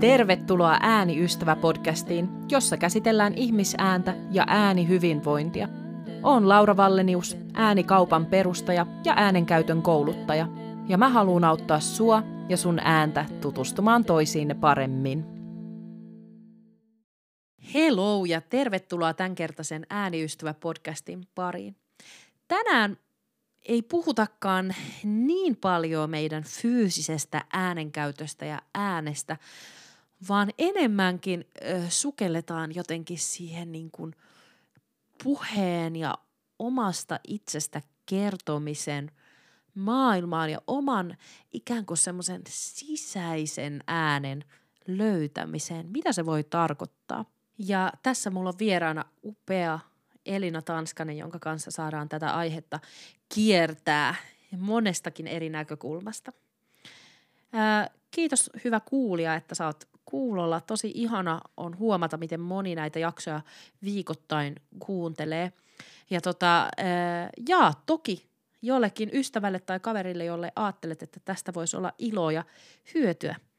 Tervetuloa Ääniystävä-podcastiin, jossa käsitellään ihmisääntä ja äänihyvinvointia. Olen Laura Vallenius, äänikaupan perustaja ja äänenkäytön kouluttaja, ja mä haluan auttaa sua ja sun ääntä tutustumaan toisiinne paremmin. Hello ja tervetuloa tämänkertaisen Ääniystävä-podcastin pariin. Tänään ei puhutakaan niin paljon meidän fyysisestä äänenkäytöstä ja äänestä, vaan enemmänkin ö, sukelletaan jotenkin siihen niin kuin puheen ja omasta itsestä kertomisen maailmaan ja oman ikään kuin semmoisen sisäisen äänen löytämiseen. Mitä se voi tarkoittaa? Ja tässä mulla on vieraana upea Elina Tanskanen, jonka kanssa saadaan tätä aihetta kiertää monestakin eri näkökulmasta. Ää, kiitos hyvä kuulija, että sä oot kuulolla. Tosi ihana on huomata, miten moni näitä jaksoja viikoittain kuuntelee. Ja tota, ää, jaa toki jollekin ystävälle tai kaverille, jolle ajattelet, että tästä voisi olla ilo ja hyötyä –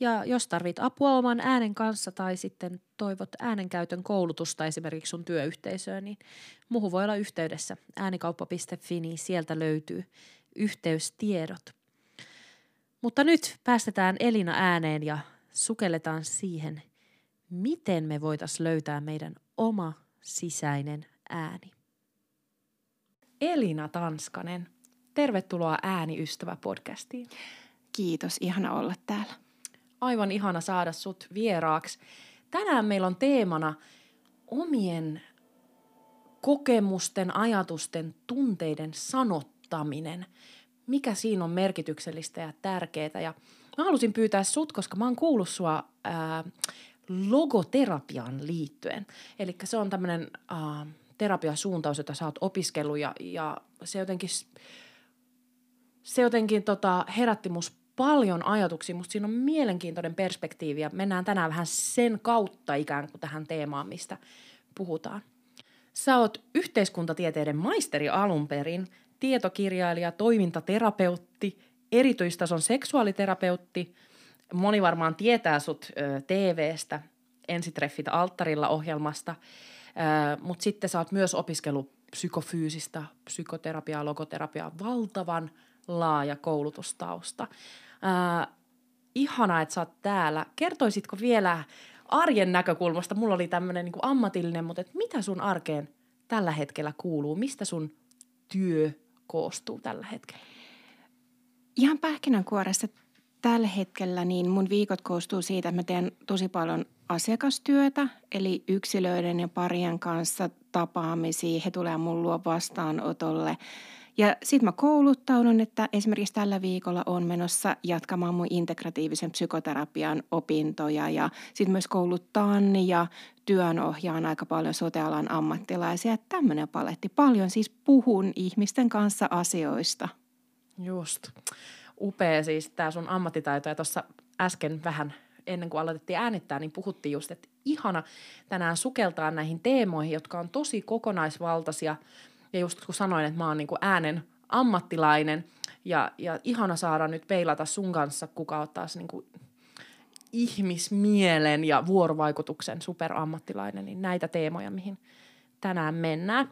ja jos tarvit apua oman äänen kanssa tai sitten toivot äänenkäytön koulutusta esimerkiksi sun työyhteisöön, niin muuhun voi olla yhteydessä äänikauppa.fi, niin sieltä löytyy yhteystiedot. Mutta nyt päästetään Elina ääneen ja sukelletaan siihen, miten me voitaisiin löytää meidän oma sisäinen ääni. Elina Tanskanen, tervetuloa Ääniystävä podcastiin. Kiitos, ihana olla täällä aivan ihana saada sut vieraaksi. Tänään meillä on teemana omien kokemusten, ajatusten, tunteiden sanottaminen. Mikä siinä on merkityksellistä ja tärkeää. Ja mä halusin pyytää sut, koska mä oon kuullut sua ää, logoterapiaan liittyen. Eli se on tämmöinen terapiasuuntaus, jota sä oot opiskellut ja, ja se jotenkin, se jotenkin tota, herätti mus paljon ajatuksia. Musta siinä on mielenkiintoinen perspektiivi ja mennään tänään vähän sen kautta ikään kuin tähän teemaan, mistä puhutaan. Sä oot yhteiskuntatieteiden maisteri alun perin, tietokirjailija, toimintaterapeutti, erityistason seksuaaliterapeutti. Moni varmaan tietää sut ö, TV-stä, ensitreffit alttarilla ohjelmasta, mutta sitten sä oot myös opiskellut psykofyysistä, psykoterapiaa, logoterapiaa, valtavan laaja koulutustausta. Äh, ihana, että sä oot täällä. Kertoisitko vielä arjen näkökulmasta, mulla oli tämmöinen niin ammatillinen, mutta et mitä sun arkeen tällä hetkellä kuuluu? Mistä sun työ koostuu tällä hetkellä? Ihan pähkinänkuoressa tällä hetkellä niin mun viikot koostuu siitä, että mä teen tosi paljon asiakastyötä, eli yksilöiden ja parien kanssa tapaamisia. He tulee mun luo vastaanotolle ja sitten mä kouluttaudun, että esimerkiksi tällä viikolla on menossa jatkamaan mun integratiivisen psykoterapian opintoja ja sitten myös kouluttaan ja työnohjaan aika paljon sotealan ammattilaisia. Tämmöinen paletti. Paljon siis puhun ihmisten kanssa asioista. Just. Upea siis tämä sun ammattitaito ja tuossa äsken vähän ennen kuin aloitettiin äänittää, niin puhuttiin just, että ihana tänään sukeltaa näihin teemoihin, jotka on tosi kokonaisvaltaisia – ja just kun sanoin, että mä oon niinku äänen ammattilainen ja, ja ihana saada nyt peilata sun kanssa, kuka on taas niinku ihmismielen ja vuorovaikutuksen superammattilainen, niin näitä teemoja, mihin tänään mennään.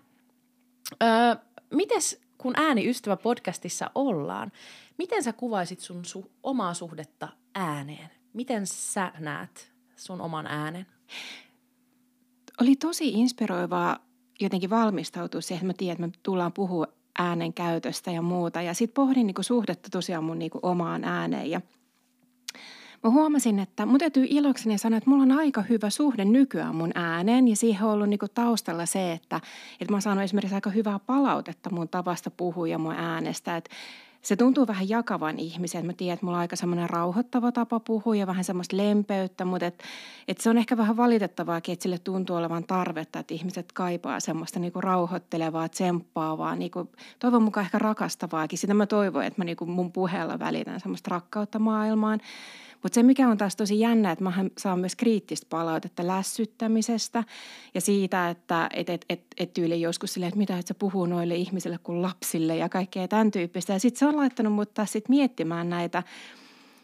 Öö, mites kun Ääniystävä podcastissa ollaan, miten sä kuvaisit sun su- omaa suhdetta ääneen? Miten sä näet sun oman äänen? Oli tosi inspiroivaa jotenkin valmistautua siihen, että mä tiedän, että me tullaan puhua äänen käytöstä ja muuta. Ja sitten pohdin niin kuin suhdetta tosiaan mun niin kuin omaan ääneen ja Mä huomasin, että mun täytyy ilokseni sanoa, että mulla on aika hyvä suhde nykyään mun ääneen ja siihen on ollut niinku taustalla se, että, että mä oon saanut esimerkiksi aika hyvää palautetta mun tavasta puhua ja mun äänestä. Että se tuntuu vähän jakavan ihmisen. Mä tiedän, että mulla on aika semmoinen rauhoittava tapa puhua ja vähän semmoista lempeyttä, mutta et, et se on ehkä vähän valitettavaakin, että sille tuntuu olevan tarvetta, että ihmiset kaipaa semmoista niinku rauhoittelevaa, tsemppaavaa, niinku, toivon mukaan ehkä rakastavaakin. Sitä mä toivon, että mä niinku mun puheella välitän semmoista rakkautta maailmaan. Mutta se, mikä on taas tosi jännä, että mä saan myös kriittistä palautetta lässyttämisestä ja siitä, että et, et, et, et tyyli joskus silleen, että mitä et sä puhuu noille ihmisille kuin lapsille ja kaikkea tämän tyyppistä. Ja sitten se on laittanut mut taas sit miettimään näitä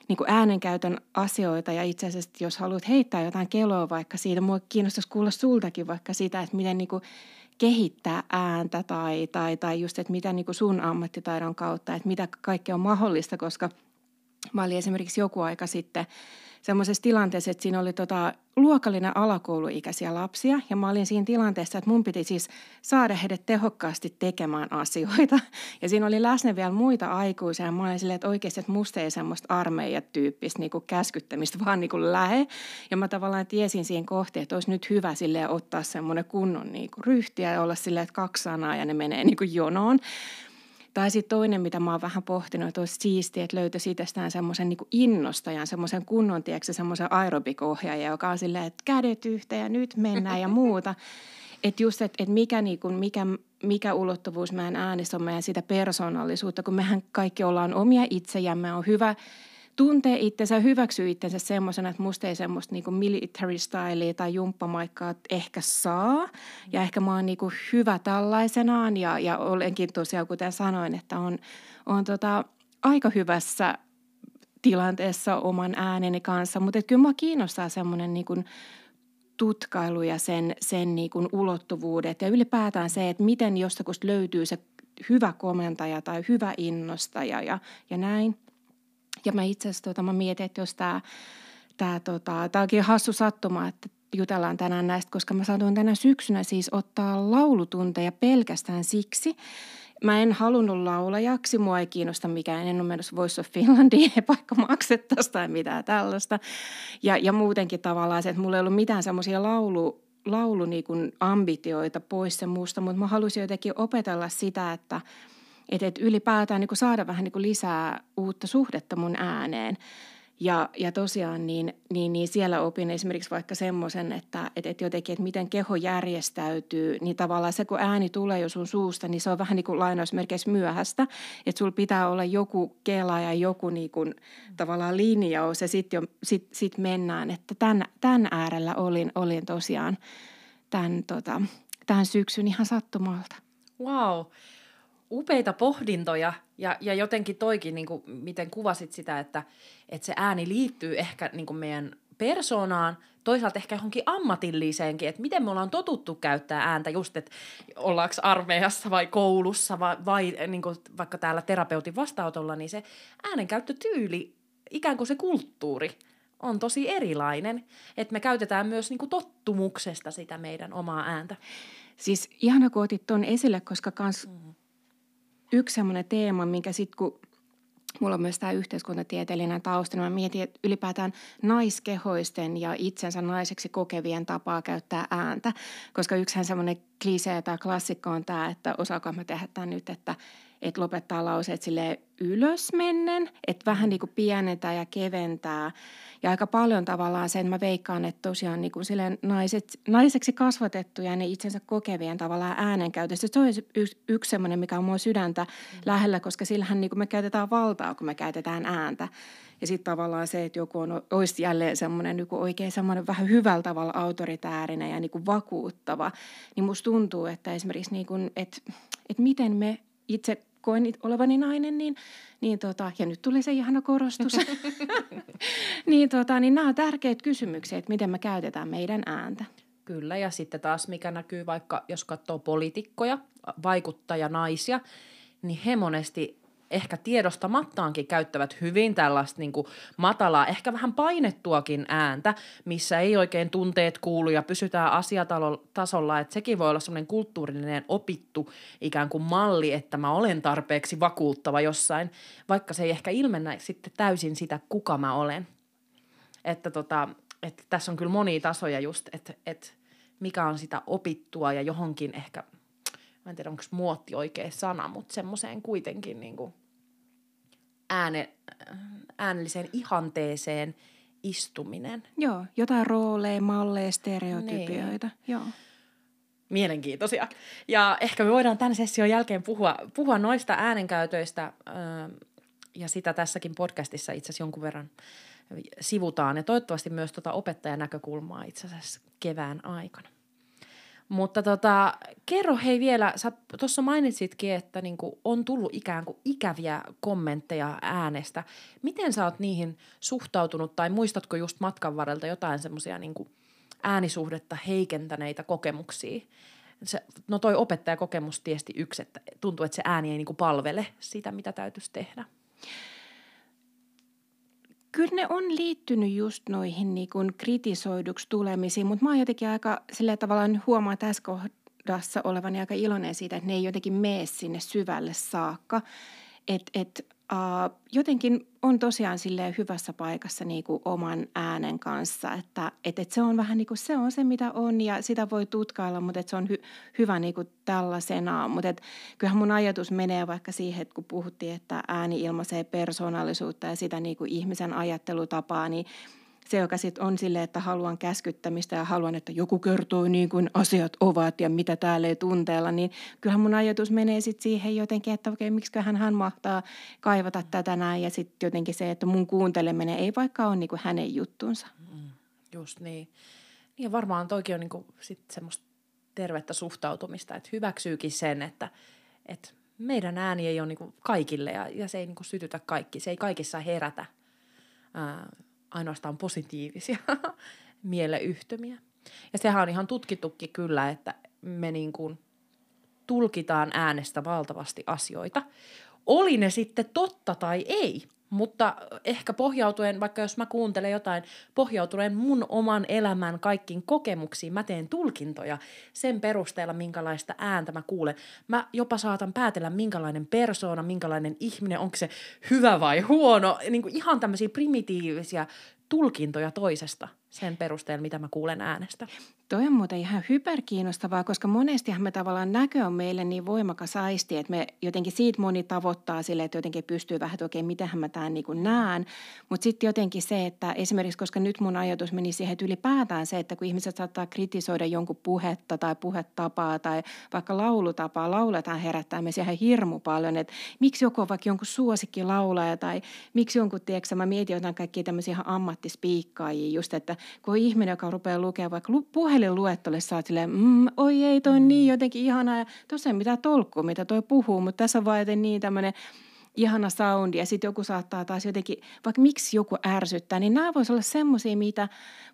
niin kuin äänenkäytön asioita ja itse asiassa, jos haluat heittää jotain keloa vaikka siitä, mua kiinnostaisi kuulla sultakin vaikka sitä, että miten niin kuin kehittää ääntä tai, tai, tai just, että mitä niin kuin sun ammattitaidon kautta, että mitä kaikkea on mahdollista, koska mä olin esimerkiksi joku aika sitten – semmoisessa tilanteessa, että siinä oli tota luokallinen alakouluikäisiä lapsia ja mä olin siinä tilanteessa, että mun piti siis saada heidät tehokkaasti tekemään asioita. Ja siinä oli läsnä vielä muita aikuisia ja mä olin silleen, että oikeasti, että musta ei semmoista armeijatyyppistä niin käskyttämistä vaan niin kuin lähe. Ja mä tavallaan tiesin siihen kohti, että olisi nyt hyvä sille ottaa semmoinen kunnon niin kuin ryhtiä ja olla silleen, että kaksi sanaa ja ne menee niin kuin jonoon. Tai sitten toinen, mitä mä oon vähän pohtinut, että olisi siistiä, että löytäisi itsestään semmoisen niin innostajan, semmoisen kunnon, tiedätkö, semmoisen aerobikohjaajan, joka on silleen, että kädet yhteen ja nyt mennään ja muuta. Että just, että, että mikä, niin kuin, mikä, mikä ulottuvuus meidän äänissä on meidän sitä persoonallisuutta, kun mehän kaikki ollaan omia itsejämme, on hyvä – tuntee itsensä, hyväksyy itsensä semmoisena, että musta ei semmoista niinku military stylea tai jumppamaikkaa ehkä saa. Ja ehkä mä oon niinku hyvä tällaisenaan ja, ja olenkin tosiaan, kuten sanoin, että on, on tota, aika hyvässä tilanteessa oman ääneni kanssa. Mutta kyllä mä kiinnostaa semmoinen niinku tutkailu ja sen, sen niinku ulottuvuudet ja ylipäätään se, että miten jostakin löytyy se hyvä komentaja tai hyvä innostaja ja, ja näin. Ja mä itse asiassa tota, mä mietin, että jos tämä, tää, tota, tää onkin hassu sattuma, että jutellaan tänään näistä, koska mä saatoin tänä syksynä siis ottaa laulutunteja pelkästään siksi, Mä en halunnut laulajaksi, mua ei kiinnosta mikään, en ole menossa Voice of Finlandiin, vaikka maksettaisiin tai mitään tällaista. Ja, ja muutenkin tavallaan se, että mulla ei ollut mitään semmoisia laulu, laulu niin ambitioita pois se muusta, mutta mä halusin jotenkin opetella sitä, että – että et ylipäätään niin saada vähän niin lisää uutta suhdetta mun ääneen. Ja, ja tosiaan niin, niin, niin siellä opin esimerkiksi vaikka semmoisen, että, että, että jotenkin, että miten keho järjestäytyy, niin tavallaan se, kun ääni tulee jo sun suusta, niin se on vähän niin kuin lainausmerkeissä myöhäistä. Että sulla pitää olla joku kela ja joku niin kuin, tavallaan linjaus ja sitten sit, sit mennään. Että tämän, tämän äärellä olin, olin tosiaan tämän, tota, tämän syksyn ihan sattumalta. Wow upeita pohdintoja ja, ja jotenkin toikin, niin kuin, miten kuvasit sitä, että, että se ääni liittyy ehkä niin kuin meidän persoonaan, toisaalta ehkä johonkin ammatilliseenkin, että miten me ollaan totuttu käyttää ääntä just, että ollaanko armeijassa vai koulussa vai, vai niin kuin vaikka täällä terapeutin vastaanotolla, niin se äänenkäyttötyyli, ikään kuin se kulttuuri on tosi erilainen, että me käytetään myös niin kuin tottumuksesta sitä meidän omaa ääntä. Siis ihana kun otit tuon esille, koska kans mm yksi semmoinen teema, minkä sitten kun mulla on myös tämä yhteiskuntatieteellinen tausta, niin mä mietin, että ylipäätään naiskehoisten ja itsensä naiseksi kokevien tapaa käyttää ääntä. Koska yksihän semmoinen klisee tai klassikko on tämä, että osaako mä tehdä tämän nyt, että, että lopettaa lauseet sille ylös mennen, että vähän niin kuin pienentää ja keventää – ja aika paljon tavallaan sen mä veikkaan, että tosiaan niin kuin naiset, naiseksi kasvatettuja ja ne itsensä kokevien tavallaan äänenkäytössä. Se on yksi, yksi semmoinen, mikä on mua sydäntä mm. lähellä, koska sillähän niin kuin me käytetään valtaa, kun me käytetään ääntä. Ja sitten tavallaan se, että joku on, olisi jälleen semmoinen niin oikein semmoinen vähän hyvällä tavalla autoritäärinen ja niin kuin vakuuttava. Niin musta tuntuu, että esimerkiksi niin kuin, että, että miten me itse koen olevani nainen, niin, niin tota, ja nyt tuli se ihana korostus. niin, tota, niin nämä on tärkeitä kysymyksiä, että miten me käytetään meidän ääntä. Kyllä, ja sitten taas mikä näkyy vaikka, jos katsoo poliitikkoja, vaikuttajanaisia, niin he monesti ehkä tiedostamattaankin käyttävät hyvin tällaista niin kuin matalaa, ehkä vähän painettuakin ääntä, missä ei oikein tunteet kuulu ja pysytään asiatasolla, että sekin voi olla semmoinen kulttuurinen opittu ikään kuin malli, että mä olen tarpeeksi vakuuttava jossain, vaikka se ei ehkä ilmennä sitten täysin sitä, kuka mä olen. Että tota, että tässä on kyllä monia tasoja just, että, että mikä on sitä opittua ja johonkin ehkä – mä en tiedä onko muotti oikea sana, mutta semmoiseen kuitenkin niin kuin ääne, äänelliseen ihanteeseen istuminen. Joo, jotain rooleja, malleja, stereotypioita. Niin. Joo. Mielenkiintoisia. Ja ehkä me voidaan tämän session jälkeen puhua, puhua noista äänenkäytöistä, ja sitä tässäkin podcastissa itse asiassa jonkun verran sivutaan, ja toivottavasti myös tuota opettajan näkökulmaa itse asiassa kevään aikana. Mutta tota, kerro hei vielä, sä tuossa mainitsitkin, että niinku on tullut ikään kuin ikäviä kommentteja äänestä. Miten sä oot niihin suhtautunut tai muistatko just matkan varrelta jotain semmoisia niinku äänisuhdetta heikentäneitä kokemuksia? Se, no toi opettajakokemus tiesti yksi, että tuntuu, että se ääni ei niinku palvele sitä, mitä täytyisi tehdä. Kyllä ne on liittynyt just noihin niin kuin kritisoiduksi tulemisiin, mutta mä oon jotenkin aika sillä tavalla huomaa tässä kohdassa olevani aika iloinen siitä, että ne ei jotenkin mene sinne syvälle saakka. Että et, uh, jotenkin on tosiaan silleen hyvässä paikassa niin kuin oman äänen kanssa, että et, et se on vähän niin kuin se on se, mitä on ja sitä voi tutkailla, mutta et se on hy, hyvä niin kuin tällaisena. Mutta et, kyllähän mun ajatus menee vaikka siihen, että kun puhuttiin, että ääni ilmaisee persoonallisuutta ja sitä niin kuin ihmisen ajattelutapaa, niin – se, joka sitten on sille, että haluan käskyttämistä ja haluan, että joku kertoo niin kuin asiat ovat ja mitä täällä ei tunteella, niin kyllähän mun ajatus menee sitten siihen jotenkin, että okei, miksi hän mahtaa kaivata tätä näin ja sitten jotenkin se, että mun kuunteleminen ei vaikka ole niin kuin hänen juttunsa. Mm, just niin. Ja varmaan toikin on niin kuin sit semmoista tervettä suhtautumista, että hyväksyykin sen, että, että meidän ääni ei ole niin kuin kaikille ja, ja se ei niin kuin sytytä kaikki. Se ei kaikissa herätä ää, ainoastaan positiivisia mieleyhtymiä. Ja sehän on ihan tutkittukin kyllä, että me niin kuin tulkitaan äänestä valtavasti asioita. Oli ne sitten totta tai ei, mutta ehkä pohjautuen, vaikka jos mä kuuntelen jotain, pohjautuen mun oman elämän kaikkiin kokemuksiin, mä teen tulkintoja sen perusteella, minkälaista ääntä mä kuulen. Mä jopa saatan päätellä, minkälainen persoona, minkälainen ihminen, onko se hyvä vai huono. Niin kuin ihan tämmöisiä primitiivisiä tulkintoja toisesta sen perusteella, mitä mä kuulen äänestä. Toi on muuten ihan hyperkiinnostavaa, koska monestihan me tavallaan näkö on meille niin voimakas aisti, että me jotenkin siitä moni tavoittaa sille, että jotenkin pystyy vähän, että okei, mitenhän mä tämän niin näen. Mutta sitten jotenkin se, että esimerkiksi, koska nyt mun ajatus meni siihen, että ylipäätään se, että kun ihmiset saattaa kritisoida jonkun puhetta tai puhetapaa tai vaikka laulutapaa, lauletaan herättää me siihen hirmu paljon, että miksi joku on vaikka jonkun suosikki laulaja tai miksi jonkun, tiedätkö, mä mietin jotain kaikkia tämmöisiä ihan ammattispiikkaajia just, että kun on ihminen, joka rupeaa lukemaan vaikka puhelinluettolle, sä oot silleen, mm, oi ei, toi on niin jotenkin ihanaa. Ja tosiaan mitä tolkkuu, mitä toi puhuu, mutta tässä on vaan niin tämmöinen ihana soundi. Ja sitten joku saattaa taas jotenkin, vaikka miksi joku ärsyttää, niin nämä voisi olla semmoisia, mitä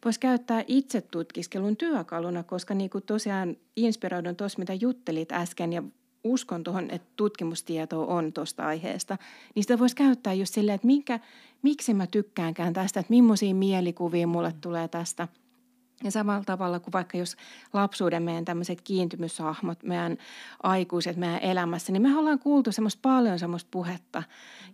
voisi käyttää itse tutkiskelun työkaluna, koska niin kuin tosiaan inspiroidun tuossa, mitä juttelit äsken ja uskon tuohon, että tutkimustietoa on tuosta aiheesta, niin sitä voisi käyttää just silleen, että minkä, miksi mä tykkäänkään tästä, että millaisia mielikuvia mulle tulee tästä – ja samalla tavalla kuin vaikka jos lapsuuden meidän tämmöiset kiintymyshahmot, meidän aikuiset meidän elämässä, niin me ollaan kuultu semmoista paljon semmoista puhetta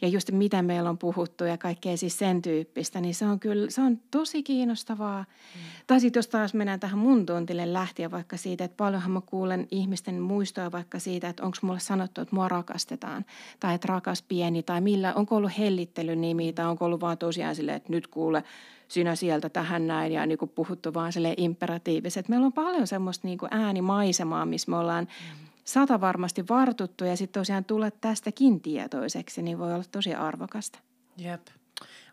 ja just miten meillä on puhuttu ja kaikkea siis sen tyyppistä, niin se on kyllä, se on tosi kiinnostavaa. Mm. Tai sitten jos taas mennään tähän mun tontille lähtien vaikka siitä, että paljonhan mä kuulen ihmisten muistoja vaikka siitä, että onko mulle sanottu, että mua rakastetaan tai että rakas pieni tai millä, onko ollut hellittelynimi tai onko ollut vaan tosiaan silleen, että nyt kuule – sinä sieltä tähän näin ja niin kuin puhuttu vaan sille imperatiiviset. Meillä on paljon semmoista niin kuin äänimaisemaa, missä me ollaan sata varmasti vartuttu ja sitten tosiaan tulla tästäkin tietoiseksi, niin voi olla tosi arvokasta. Jep.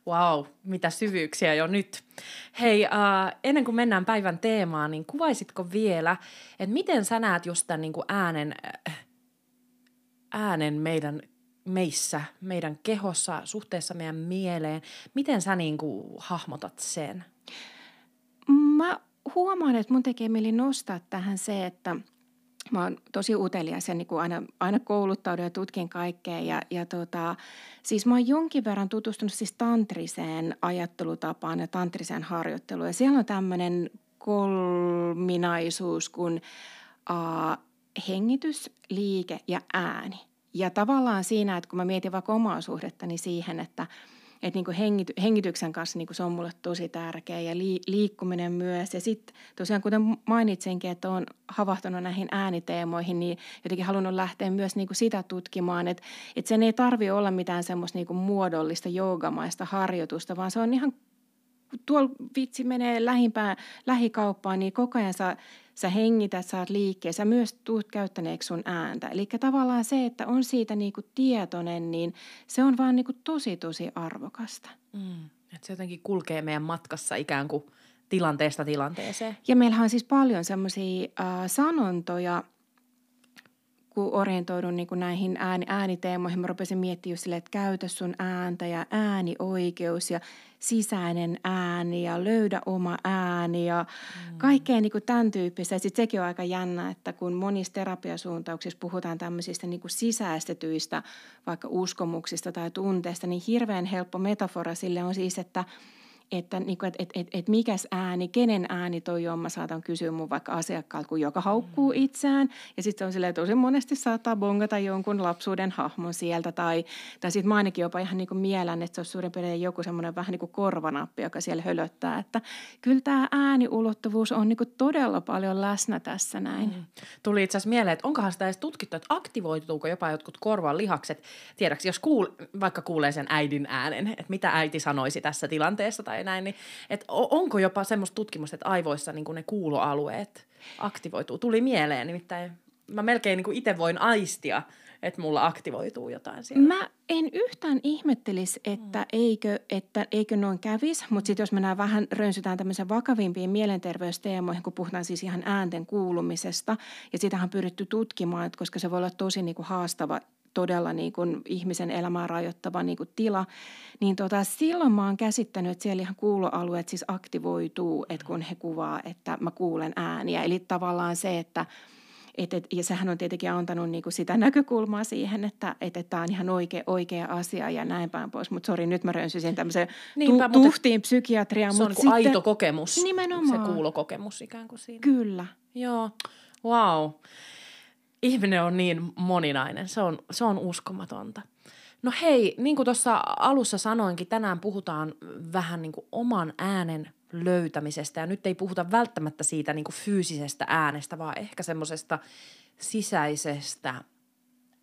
Wow, mitä syvyyksiä jo nyt. Hei, uh, ennen kuin mennään päivän teemaan, niin kuvaisitko vielä, että miten sä näet just tämän niin kuin äänen, äh, äänen meidän meissä, meidän kehossa, suhteessa meidän mieleen. Miten sä niin kuin hahmotat sen? Mä huomaan, että mun tekee mieli nostaa tähän se, että mä oon tosi utelias ja niin kuin aina, aina kouluttaudun ja tutkin kaikkea. Ja, ja tota, siis mä oon jonkin verran tutustunut siis tantriseen ajattelutapaan ja tantriseen harjoitteluun. Ja siellä on tämmöinen kolminaisuus kuin uh, hengitys, liike ja ääni – ja tavallaan siinä, että kun mä mietin vaikka omaa suhdettani siihen, että, että niin hengity, hengityksen kanssa niin se on mulle tosi tärkeä ja li, liikkuminen myös. Ja sitten tosiaan kuten mainitsinkin, että olen havahtunut näihin ääniteemoihin, niin jotenkin halunnut lähteä myös niin sitä tutkimaan, että, että sen ei tarvi olla mitään semmoista niin muodollista joogamaista harjoitusta, vaan se on ihan tuolla vitsi menee lähimpään, lähikauppaan, niin koko ajan saa sä hengität, sä oot liikkeessä, sä myös tuut käyttäneeksi sun ääntä. Eli tavallaan se, että on siitä niinku tietoinen, niin se on vaan niinku tosi tosi arvokasta. Mm. Että se jotenkin kulkee meidän matkassa ikään kuin tilanteesta tilanteeseen. Ja meillähän on siis paljon semmoisia äh, sanontoja, kun orientoidun niin kuin näihin ääni, ääniteemoihin, mä rupesin miettimään silleen, että käytä sun ääntä ja äänioikeus ja sisäinen ääni ja löydä oma ääni ja mm. kaikkea niin kuin tämän tyyppistä. Sitten sekin on aika jännä, että kun monissa terapiasuuntauksissa puhutaan tämmöisistä niin kuin sisäistetyistä vaikka uskomuksista tai tunteista, niin hirveän helppo metafora sille on siis, että – että niin kuin, et, et, et, et mikäs ääni, kenen ääni toi on, mä saatan kysyä mun vaikka asiakkaalta, kun joka haukkuu mm. itseään. Ja sitten se on silleen, tosi monesti saattaa bongata jonkun lapsuuden hahmon sieltä. Tai, tai sitten mä ainakin jopa ihan niin kuin mielän, että se on suurin piirtein joku semmoinen vähän niin kuin korvanappi, joka siellä hölöttää. Että kyllä tämä ääniulottuvuus on niin kuin todella paljon läsnä tässä näin. Mm. Tuli itse asiassa mieleen, että onkohan sitä edes tutkittu, että aktivoituuko jopa jotkut korvan lihakset. Tiedäks, jos kuul, vaikka kuulee sen äidin äänen, että mitä äiti sanoisi tässä tilanteessa tai näin, niin että onko jopa semmoista tutkimusta, että aivoissa niin ne kuuloalueet aktivoituu? Tuli mieleen nimittäin, mä melkein niin itse voin aistia, että mulla aktivoituu jotain siellä. Mä en yhtään ihmettelisi, että mm. eikö, että eikö noin kävisi, mutta sitten jos mennään vähän rönsytään tämmöisen vakavimpiin mielenterveysteemoihin, kun puhutaan siis ihan äänten kuulumisesta, ja sitähän on pyritty tutkimaan, että koska se voi olla tosi niin kuin haastava todella niin kuin ihmisen elämää rajoittava niin kuin tila, niin tota, silloin mä oon käsittänyt, että siellä ihan kuuloalueet siis aktivoituu, että kun he kuvaa, että mä kuulen ääniä. Eli tavallaan se, että et, et, ja sehän on tietenkin antanut niinku sitä näkökulmaa siihen, että et, et tämä on ihan oikea, oikea asia ja näin päin pois. Mutta sori, nyt mä rönsysin tämmöiseen tu, tuhtiin psykiatriaan. Se on niinku sitten, aito kokemus. Nimenomaan. Se kuulokokemus ikään kuin siinä. Kyllä. Joo, wow ihminen on niin moninainen. Se on, se on uskomatonta. No hei, niin kuin tuossa alussa sanoinkin, tänään puhutaan vähän niin kuin oman äänen löytämisestä. Ja nyt ei puhuta välttämättä siitä niin kuin fyysisestä äänestä, vaan ehkä semmoisesta sisäisestä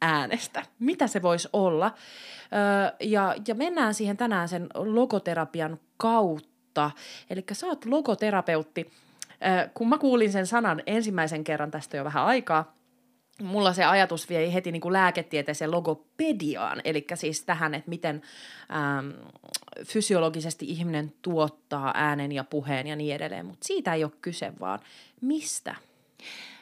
äänestä. Mitä se voisi olla? Öö, ja, ja mennään siihen tänään sen logoterapian kautta. Eli sä oot logoterapeutti. Öö, kun mä kuulin sen sanan ensimmäisen kerran tästä jo vähän aikaa – mulla se ajatus vie heti niin kuin lääketieteeseen logopediaan, eli siis tähän, että miten äm, fysiologisesti ihminen tuottaa äänen ja puheen ja niin edelleen, mutta siitä ei ole kyse, vaan mistä?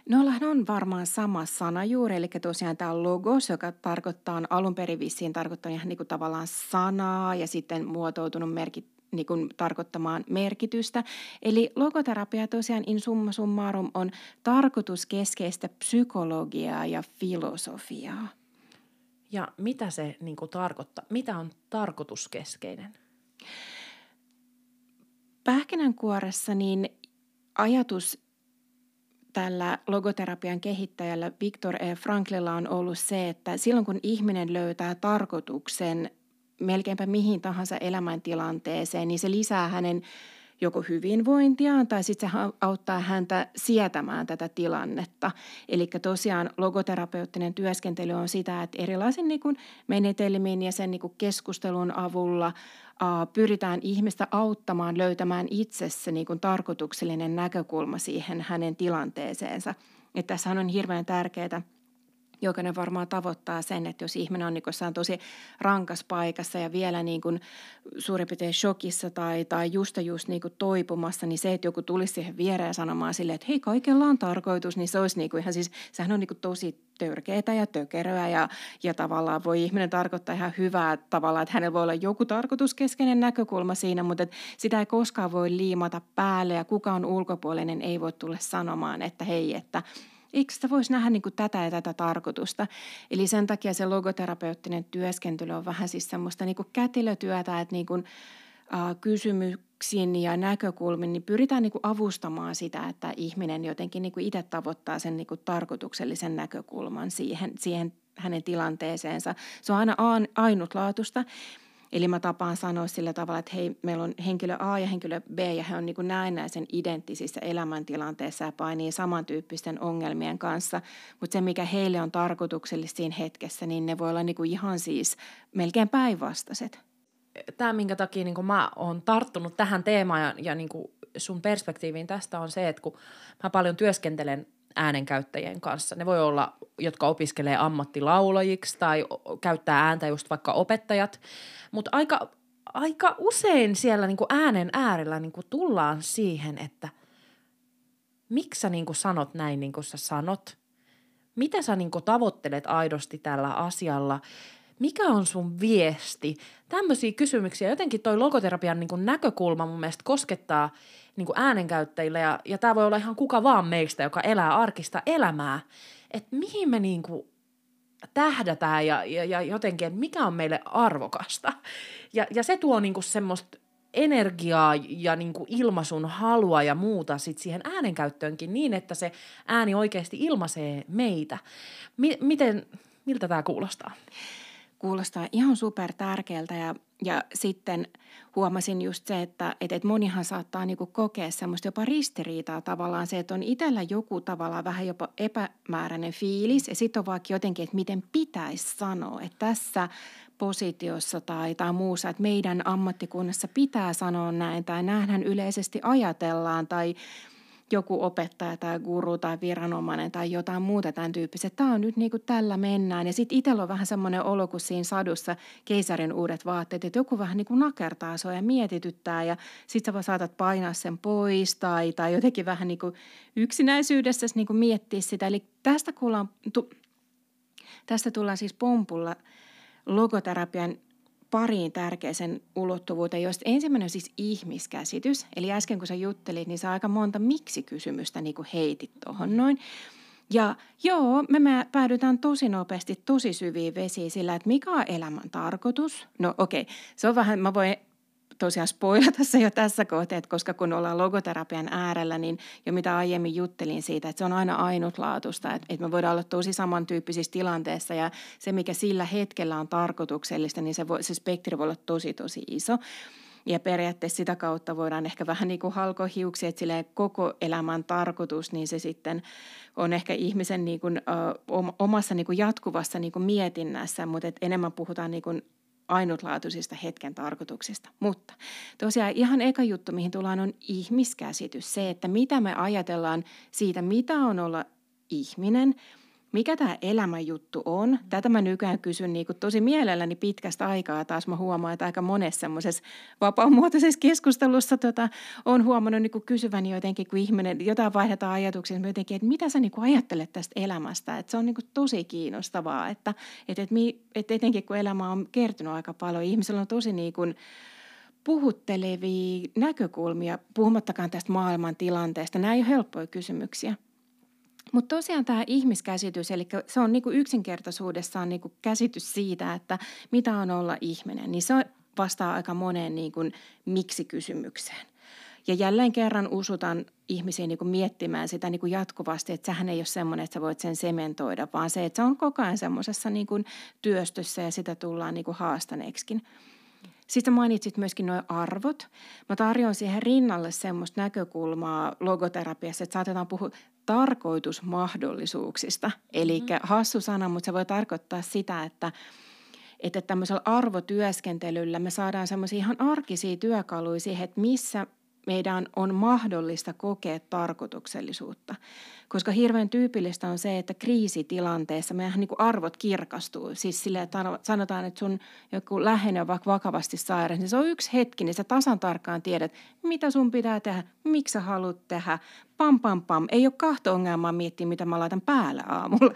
Nollahan on varmaan sama sana juuri, eli tosiaan tämä logos, joka tarkoittaa alun perin vissiin tarkoittaa ihan niin kuin tavallaan sanaa ja sitten muotoutunut merkit niin kuin tarkoittamaan merkitystä. Eli logoterapia tosiaan in summa summarum on tarkoituskeskeistä psykologiaa ja filosofiaa. Ja mitä se niin kuin tarkoittaa? Mitä on tarkoituskeskeinen? Pähkinänkuoressa niin ajatus tällä logoterapian kehittäjällä Viktor E. Franklilla on ollut se, että silloin kun ihminen löytää tarkoituksen melkeinpä mihin tahansa elämäntilanteeseen, niin se lisää hänen joko hyvinvointiaan tai sitten se auttaa häntä sietämään tätä tilannetta. Eli tosiaan logoterapeuttinen työskentely on sitä, että erilaisin niin menetelmin ja sen niin keskustelun avulla pyritään ihmistä auttamaan löytämään itsessä niin kuin tarkoituksellinen näkökulma siihen hänen tilanteeseensa. Että on hirveän tärkeää – jokainen varmaan tavoittaa sen, että jos ihminen on niin tosi rankas paikassa ja vielä niin kuin suurin piirtein shokissa tai, tai just ja just niin kuin toipumassa, niin se, että joku tulisi siihen viereen sanomaan silleen, että hei, kaikella on tarkoitus, niin se olisi niin kuin ihan siis, sehän on niin kuin tosi törkeitä ja tökeröä ja, ja tavallaan voi ihminen tarkoittaa ihan hyvää tavallaan, että hänellä voi olla joku tarkoituskeskeinen näkökulma siinä, mutta sitä ei koskaan voi liimata päälle ja kukaan ulkopuolinen ei voi tulla sanomaan, että hei, että – eikö sitä voisi nähdä niin kuin tätä ja tätä tarkoitusta. Eli sen takia se logoterapeuttinen työskentely on vähän siis semmoista niin kuin kätilötyötä, että niin kuin, äh, kysymyksin ja näkökulmin niin pyritään niin kuin avustamaan sitä, että ihminen jotenkin niin kuin itse tavoittaa sen niin kuin tarkoituksellisen näkökulman siihen, siihen hänen tilanteeseensa. Se on aina ainutlaatuista. Eli mä tapaan sanoa sillä tavalla, että hei, meillä on henkilö A ja henkilö B ja he on niin näennäisen identtisissä elämäntilanteissa ja painii samantyyppisten ongelmien kanssa. Mutta se, mikä heille on tarkoituksellista siinä hetkessä, niin ne voi olla niin kuin ihan siis melkein päinvastaiset. Tämä, minkä takia niin mä oon tarttunut tähän teemaan ja, ja niin sun perspektiiviin tästä on se, että kun mä paljon työskentelen äänenkäyttäjien kanssa. Ne voi olla, jotka opiskelee ammattilaulajiksi tai käyttää ääntä just vaikka opettajat. Mutta aika, aika usein siellä niin kuin äänen äärellä niin kuin tullaan siihen, että miksi sä niin kuin sanot näin niin kuin sä sanot. Mitä sä niin kuin tavoittelet aidosti tällä asialla? Mikä on sun viesti? Tämmöisiä kysymyksiä. Jotenkin toi logoterapian niin kuin näkökulma mun mielestä koskettaa niin kuin äänenkäyttäjille ja, ja tämä voi olla ihan kuka vaan meistä, joka elää arkista elämää. Että mihin me niin kuin tähdätään ja, ja, ja jotenkin, että mikä on meille arvokasta. Ja, ja se tuo niinku semmoista energiaa ja niinku ilmaisun halua ja muuta sit siihen äänenkäyttöönkin niin, että se ääni oikeasti ilmaisee meitä. Mi- miten, miltä tämä kuulostaa? Kuulostaa ihan super tärkeältä ja, ja sitten huomasin just se, että, että, että monihan saattaa niinku kokea semmoista jopa ristiriitaa tavallaan se, että on itsellä joku tavallaan vähän jopa epämääräinen fiilis. Ja sitten on vaikka jotenkin, että miten pitäisi sanoa, että tässä positiossa tai, tai muussa, että meidän ammattikunnassa pitää sanoa näin tai näinhän yleisesti ajatellaan tai joku opettaja tai guru tai viranomainen tai jotain muuta tämän tyyppistä. Tämä on nyt niin kuin tällä mennään. Ja sitten itsellä on vähän semmoinen olo kuin siinä sadussa keisarin uudet vaatteet, että joku vähän niin kuin nakertaa sua ja mietityttää ja sitten sä saatat painaa sen pois tai, tai jotenkin vähän niin kuin yksinäisyydessä niin kuin miettiä sitä. Eli tästä, kuullaan, tu, tästä tullaan siis pompulla logoterapian pariin tärkeäsen ulottuvuuteen, joista ensimmäinen on siis ihmiskäsitys. Eli äsken kun sä juttelit, niin sä aika monta miksi-kysymystä niin kuin heitit tuohon noin. Ja joo, me, me päädytään tosi nopeasti tosi syviin vesiin sillä, että mikä on elämän tarkoitus. No okei, okay, se on vähän, mä voin tosiaan spoilata se jo tässä kohtaa, että koska kun ollaan logoterapian äärellä, niin jo mitä aiemmin juttelin siitä, että se on aina ainutlaatuista, että, että me voidaan olla tosi samantyyppisissä tilanteissa ja se, mikä sillä hetkellä on tarkoituksellista, niin se, voi, se spektri voi olla tosi, tosi iso. Ja periaatteessa sitä kautta voidaan ehkä vähän niin kuin halkoa hiuksia, että koko elämän tarkoitus, niin se sitten on ehkä ihmisen niin kuin, ö, omassa niin kuin jatkuvassa niin kuin mietinnässä, mutta enemmän puhutaan niin kuin ainutlaatuisista hetken tarkoituksista. Mutta tosiaan ihan eka juttu, mihin tullaan, on ihmiskäsitys. Se, että mitä me ajatellaan siitä, mitä on olla ihminen – mikä tämä elämänjuttu on. Tätä mä nykyään kysyn niin kuin tosi mielelläni pitkästä aikaa. Taas mä huomaan, että aika monessa semmoisessa vapaamuotoisessa keskustelussa tota, on huomannut niin kuin kysyväni jotenkin, kun ihminen, jotain vaihdetaan ajatuksia, niin jotenkin, että mitä sä niin kuin ajattelet tästä elämästä. Että se on niin kuin tosi kiinnostavaa, että, että, että, että etenkin kun elämä on kertynyt aika paljon, ihmisellä on tosi niin kuin, puhuttelevia näkökulmia, puhumattakaan tästä maailman tilanteesta. Nämä ei ole helppoja kysymyksiä. Mutta tosiaan tämä ihmiskäsitys, eli se on niinku yksinkertaisuudessaan niinku käsitys siitä, että mitä on olla ihminen, niin se vastaa aika moneen niinku miksi-kysymykseen. Ja jälleen kerran usutan ihmisiin niin miettimään sitä niin jatkuvasti, että sehän ei ole semmoinen, että sä voit sen sementoida, vaan se, että se on koko ajan semmoisessa niin työstössä ja sitä tullaan niin haastaneeksikin. Sitten mainitsit myöskin nuo arvot. Mä tarjoan siihen rinnalle semmoista näkökulmaa logoterapiassa, että saatetaan puhua tarkoitusmahdollisuuksista. Eli mm-hmm. hassu sana, mutta se voi tarkoittaa sitä, että että tämmöisellä arvotyöskentelyllä me saadaan semmoisia ihan arkisia työkaluja siihen, että missä meidän on mahdollista kokea tarkoituksellisuutta. Koska hirveän tyypillistä on se, että kriisitilanteessa meidän niin arvot kirkastuu. Siis sille, että sanotaan, että sun joku läheinen on vaikka vakavasti sairas, niin se on yksi hetki, niin sä tasan tarkkaan tiedät, mitä sun pitää tehdä, miksi sä haluat tehdä, pam pam pam. Ei ole kahta ongelmaa miettiä, mitä mä laitan päälle aamulla.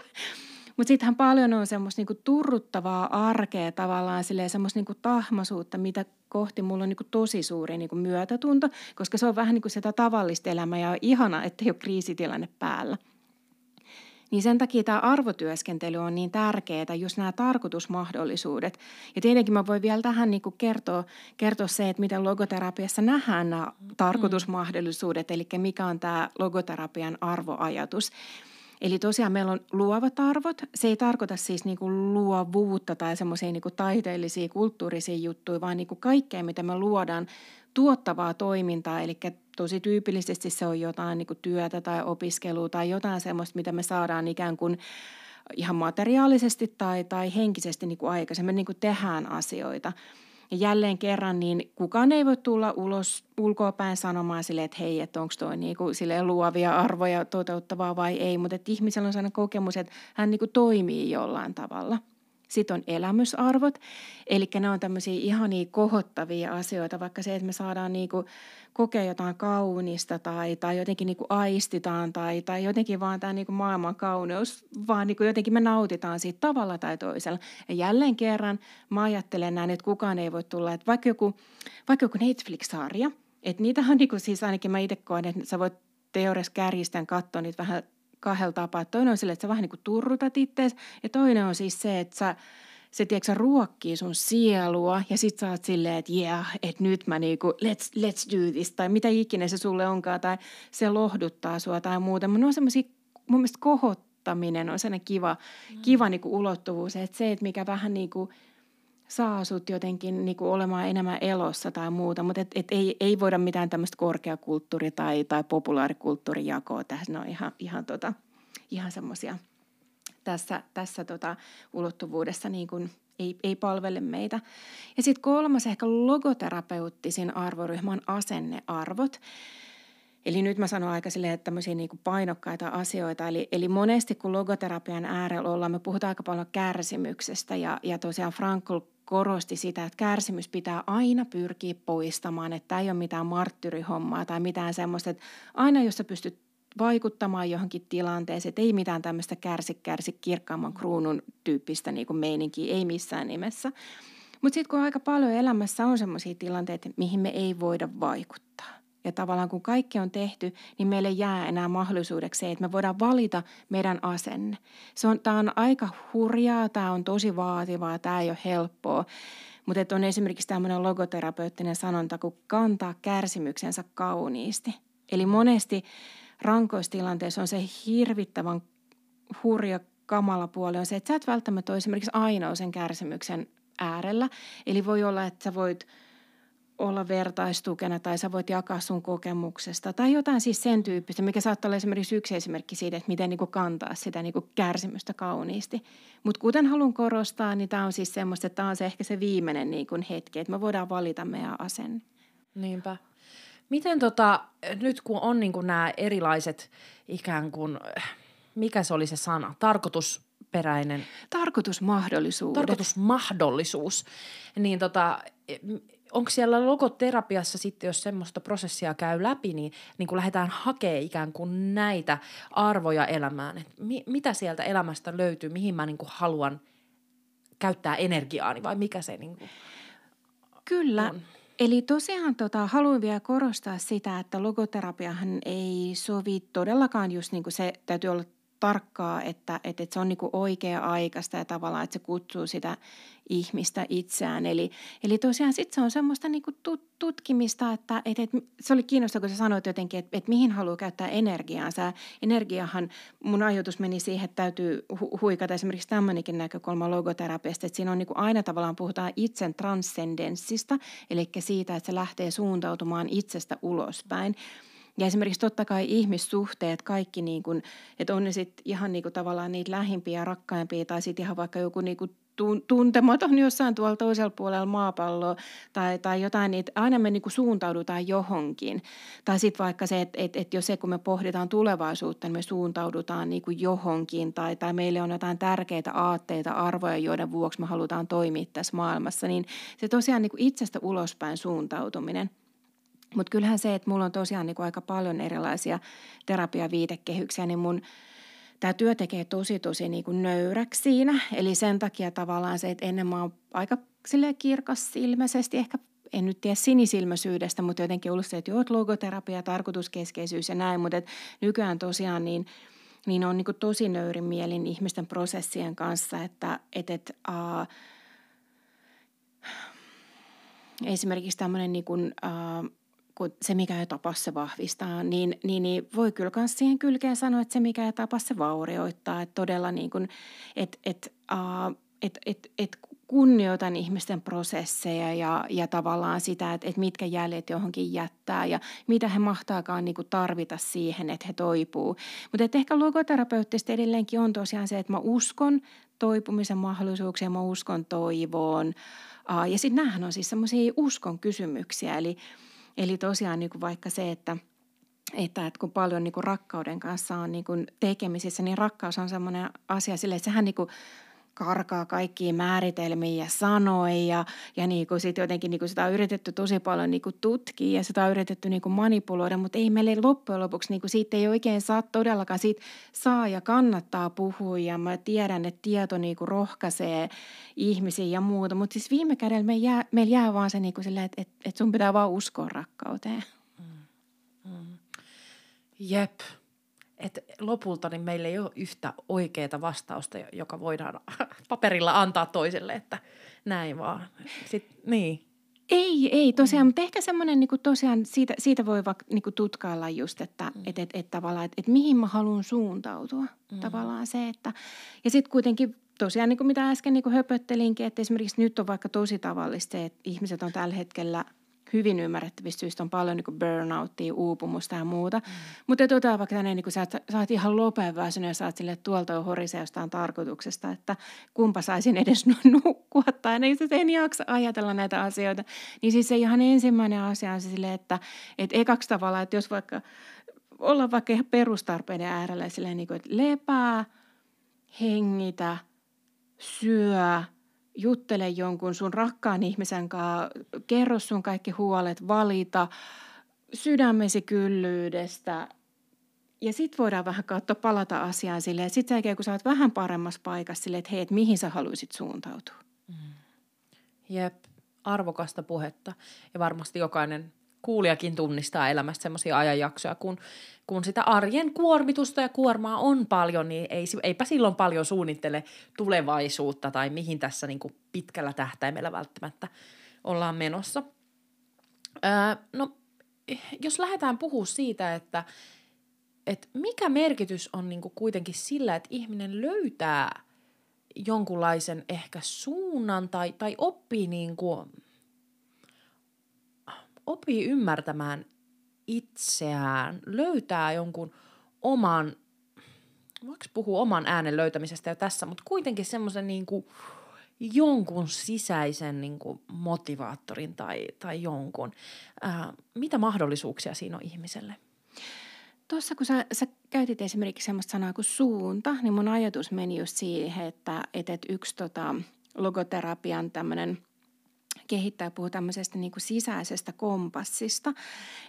Mutta sittenhän paljon on semmoista niinku turruttavaa arkea tavallaan, semmoista niinku tahmaisuutta, mitä kohti mulla on niinku tosi suuri niinku myötätunto, koska se on vähän niin kuin sitä tavallista elämää ja on ihana, että ei ole kriisitilanne päällä. Niin sen takia tämä arvotyöskentely on niin tärkeää, just nämä tarkoitusmahdollisuudet. Ja tietenkin mä voin vielä tähän niin kuin kertoa, kertoa se, että miten logoterapiassa nähdään nämä tarkoitusmahdollisuudet, eli mikä on tämä logoterapian arvoajatus. Eli tosiaan meillä on luovat arvot. Se ei tarkoita siis niin kuin luovuutta tai semmoisia niin kuin taiteellisia, kulttuurisia juttuja, vaan niin kuin kaikkea, mitä me luodaan, tuottavaa toimintaa. Eli tosi tyypillisesti se on jotain niin kuin työtä tai opiskelua tai jotain semmoista, mitä me saadaan ikään kuin ihan materiaalisesti tai, tai henkisesti niin kuin aikaisemmin niin kuin tehdään asioita – ja jälleen kerran, niin kukaan ei voi tulla ulos ulkoapäin sanomaan sille, että hei, että onko toi niinku luovia arvoja toteuttavaa vai ei, mutta että ihmisellä on sellainen kokemus, että hän niinku toimii jollain tavalla. Sitten on elämysarvot, eli ne on tämmöisiä ihania kohottavia asioita, vaikka se, että me saadaan niinku kokea jotain kaunista tai, tai jotenkin niinku aistitaan tai, tai jotenkin vaan tämä niinku maailman kauneus, vaan niinku jotenkin me nautitaan siitä tavalla tai toisella. Ja jälleen kerran mä ajattelen näin, että kukaan ei voi tulla, että vaikka joku, vaikka joku Netflix-sarja, että niitä on niinku siis ainakin mä itse koen, että sä voit teoriassa kärjistän katsoa niitä vähän kahdella tapaa. Toinen on sille, että sä vähän niin kuin turrutat ittees ja toinen on siis se, että sä, se tiedätkö, ruokkii sun sielua ja sit sä oot silleen, että yeah, että nyt mä niinku, let's, let's do this tai mitä ikinä se sulle onkaan tai se lohduttaa sua tai muuta. Mutta ne on semmoisia, mun mielestä kohottaminen on sellainen kiva, mm. kiva niinku ulottuvuus, että se, että mikä vähän niinku – saa sut jotenkin niin kuin olemaan enemmän elossa tai muuta, mutta et, et ei, ei voida mitään tämmöistä korkeakulttuuri- tai, tai populaarikulttuurijakoa tässä. Ne on ihan, ihan, tota, ihan semmoisia tässä, tässä tota ulottuvuudessa niin kuin ei, ei palvele meitä. Ja sitten kolmas ehkä logoterapeuttisin arvoryhmä on asennearvot. Eli nyt mä sanon aika silleen, että tämmöisiä niin painokkaita asioita. Eli, eli monesti kun logoterapian äärellä ollaan, me puhutaan aika paljon kärsimyksestä ja, ja tosiaan Frankl korosti sitä, että kärsimys pitää aina pyrkiä poistamaan, että ei ole mitään marttyrihommaa tai mitään semmoista, että aina jos sä pystyt vaikuttamaan johonkin tilanteeseen, että ei mitään tämmöistä kärsi, kärsi kirkkaamman kruunun tyyppistä niin kuin meininkiä, ei missään nimessä. Mutta sitten kun aika paljon elämässä on semmoisia tilanteita, mihin me ei voida vaikuttaa ja tavallaan kun kaikki on tehty, niin meille jää enää mahdollisuudeksi se, että me voidaan valita meidän asenne. Se on, tämä on aika hurjaa, tämä on tosi vaativaa, tämä ei ole helppoa. Mutta on esimerkiksi tämmöinen logoterapeuttinen sanonta, kun kantaa kärsimyksensä kauniisti. Eli monesti rankoistilanteessa on se hirvittävän hurja kamala puoli on se, että sä et välttämättä ole esimerkiksi ainoa sen kärsimyksen äärellä. Eli voi olla, että sä voit – olla vertaistukena tai sä voit jakaa sun kokemuksesta tai jotain siis sen tyyppistä, mikä saattaa olla esimerkiksi yksi esimerkki siitä, että miten niin kantaa sitä niin kärsimystä kauniisti. Mutta kuten haluan korostaa, niin tämä on siis semmoista, että tämä on se ehkä se viimeinen niin kuin hetki, että me voidaan valita meidän asenne. Niinpä. Miten tota, nyt kun on niin kuin nämä erilaiset ikään kuin, mikä se oli se sana, tarkoitusperäinen. Tarkoitusmahdollisuus. Tarkoitusmahdollisuus. Niin tota, onko siellä logoterapiassa sitten, jos semmoista prosessia käy läpi, niin, niin kun lähdetään hakemaan ikään kuin näitä arvoja elämään, että mi, mitä sieltä elämästä löytyy, mihin mä niin kuin haluan käyttää energiaani vai mikä se niin kuin Kyllä. On? Eli tosiaan tota, haluan vielä korostaa sitä, että logoterapiahan ei sovi todellakaan just niin kuin se, täytyy olla tarkkaa, että, että, että se on niin oikea-aikaista ja tavallaan, että se kutsuu sitä ihmistä itseään. Eli, eli tosiaan sitten se on semmoista niin tutkimista, että, että, että se oli kiinnostavaa, kun sä sanoit jotenkin, että, että mihin haluaa käyttää energiaansa. Energiahan, mun ajatus meni siihen, että täytyy hu- huikata esimerkiksi tämmöinenkin näkökulma logoterapiasta, että siinä on niin aina tavallaan puhutaan itsen transcendenssista, eli siitä, että se lähtee suuntautumaan itsestä ulospäin. Ja esimerkiksi totta kai ihmissuhteet, kaikki niin kuin, että on ne sitten ihan niin kuin tavallaan niitä lähimpiä, rakkaimpia tai sitten ihan vaikka joku niin kuin tuntematon jossain tuolla toisella puolella maapalloa tai, tai jotain, niin aina me niin kuin suuntaudutaan johonkin. Tai sitten vaikka se, että, että, että jos se, kun me pohditaan tulevaisuutta, niin me suuntaudutaan niin kuin johonkin tai, tai meille on jotain tärkeitä aatteita, arvoja, joiden vuoksi me halutaan toimia tässä maailmassa, niin se tosiaan niin kuin itsestä ulospäin suuntautuminen – mutta kyllähän se, että mulla on tosiaan niin kuin aika paljon erilaisia terapiaviitekehyksiä, niin mun tämä työ tekee tosi tosi niin kuin nöyräksi siinä. Eli sen takia tavallaan se, että ennen mä oon aika kirkas ilmeisesti, ehkä en nyt tiedä sinisilmäisyydestä, mutta jotenkin ollut se, että joo, logoterapia, tarkoituskeskeisyys ja näin, mutta nykyään tosiaan niin, niin on niin kuin tosi nöyrin mielin ihmisten prosessien kanssa, että et, et, uh, esimerkiksi tämmöinen niin kuin, uh, kun se mikä ei tapa se vahvistaa, niin, niin, niin voi kyllä myös siihen kylkeen sanoa, että se mikä ei tapa se vaurioittaa. Että todella niin kuin, että et, uh, et, et, et kunnioitan ihmisten prosesseja ja, ja tavallaan sitä, että, että mitkä jäljet johonkin jättää ja mitä he mahtaakaan niin kuin tarvita siihen, että he toipuu. Mutta ehkä logoterapeuttista edelleenkin on tosiaan se, että mä uskon toipumisen mahdollisuuksia, mä uskon toivoon. Ja sitten nämähän on siis semmoisia uskon kysymyksiä, eli – Eli tosiaan niin kuin vaikka se, että että, että kun paljon niin kuin rakkauden kanssa on niin kuin tekemisissä, niin rakkaus on semmoinen asia sille, että sehän niin kuin karkaa kaikkiin määritelmiin ja sanoihin ja, ja niin kuin sit jotenkin niin kuin sitä on yritetty tosi paljon niin kuin tutkia ja sitä on yritetty niin kuin manipuloida, mutta ei meille loppujen lopuksi niin kuin siitä ei oikein saa todellakaan, siitä saa ja kannattaa puhua ja mä tiedän, että tieto niin kuin rohkaisee ihmisiä ja muuta, mutta siis viime kädellä meillä jää, meillä jää vaan se niin kuin silleen, että, että, että sun pitää vaan uskoa rakkauteen. Mm. Mm. Jep että lopulta niin meillä ei ole yhtä oikeaa vastausta, joka voidaan paperilla antaa toiselle, että näin vaan. Sitten, niin. Ei, ei tosiaan, mm. mutta ehkä semmoinen niin tosiaan, siitä, siitä voi vaikka niin tutkailla just, että mm. et, et, et, tavallaan, että et mihin mä haluan suuntautua mm. tavallaan se, että ja sitten kuitenkin tosiaan niin kuin mitä äsken niin kuin höpöttelinkin, että esimerkiksi nyt on vaikka tosi tavallista se, että ihmiset on tällä hetkellä – hyvin ymmärrettävistä syistä on paljon niin burnouttia, uupumusta ja muuta. Mm. Mutta tuota vaikka tänne, niin sä, sä oot ihan väsynyt ja sä oot sille, tuolta on horise jostain tarkoituksesta, että kumpa saisin edes nukkua tai niin sä en jaksa ajatella näitä asioita. Niin siis se ihan ensimmäinen asia on se sille, että, että ekaksi tavalla, että jos vaikka olla vaikka ihan perustarpeiden äärellä silleen, niin kuin, että lepää, hengitä, syö – juttele jonkun sun rakkaan ihmisen kanssa, kerro sun kaikki huolet, valita sydämesi kyllyydestä. Ja sitten voidaan vähän katsoa, palata asiaan silleen, sitten sen kun sä oot vähän paremmassa paikassa silleen, että hei, että mihin sä haluaisit suuntautua. Mm. Jep, arvokasta puhetta. Ja varmasti jokainen kuulijakin tunnistaa elämästä semmoisia ajanjaksoja, kun, kun sitä arjen kuormitusta ja kuormaa on paljon, niin ei, eipä silloin paljon suunnittele tulevaisuutta tai mihin tässä niin kuin pitkällä tähtäimellä välttämättä ollaan menossa. Öö, no, jos lähdetään puhua siitä, että, että mikä merkitys on niin kuin kuitenkin sillä, että ihminen löytää jonkunlaisen ehkä suunnan tai, tai oppii niin kuin – opii ymmärtämään itseään, löytää jonkun oman, voiko puhua oman äänen löytämisestä jo tässä, mutta kuitenkin semmoisen niin jonkun sisäisen niin kuin motivaattorin tai, tai jonkun. Ää, mitä mahdollisuuksia siinä on ihmiselle? Tuossa kun sä, sä käytit esimerkiksi semmoista sanaa kuin suunta, niin mun ajatus meni just siihen, että, että yksi tota, logoterapian tämmöinen – kehittää puhuu tämmöisestä niin kuin sisäisestä kompassista.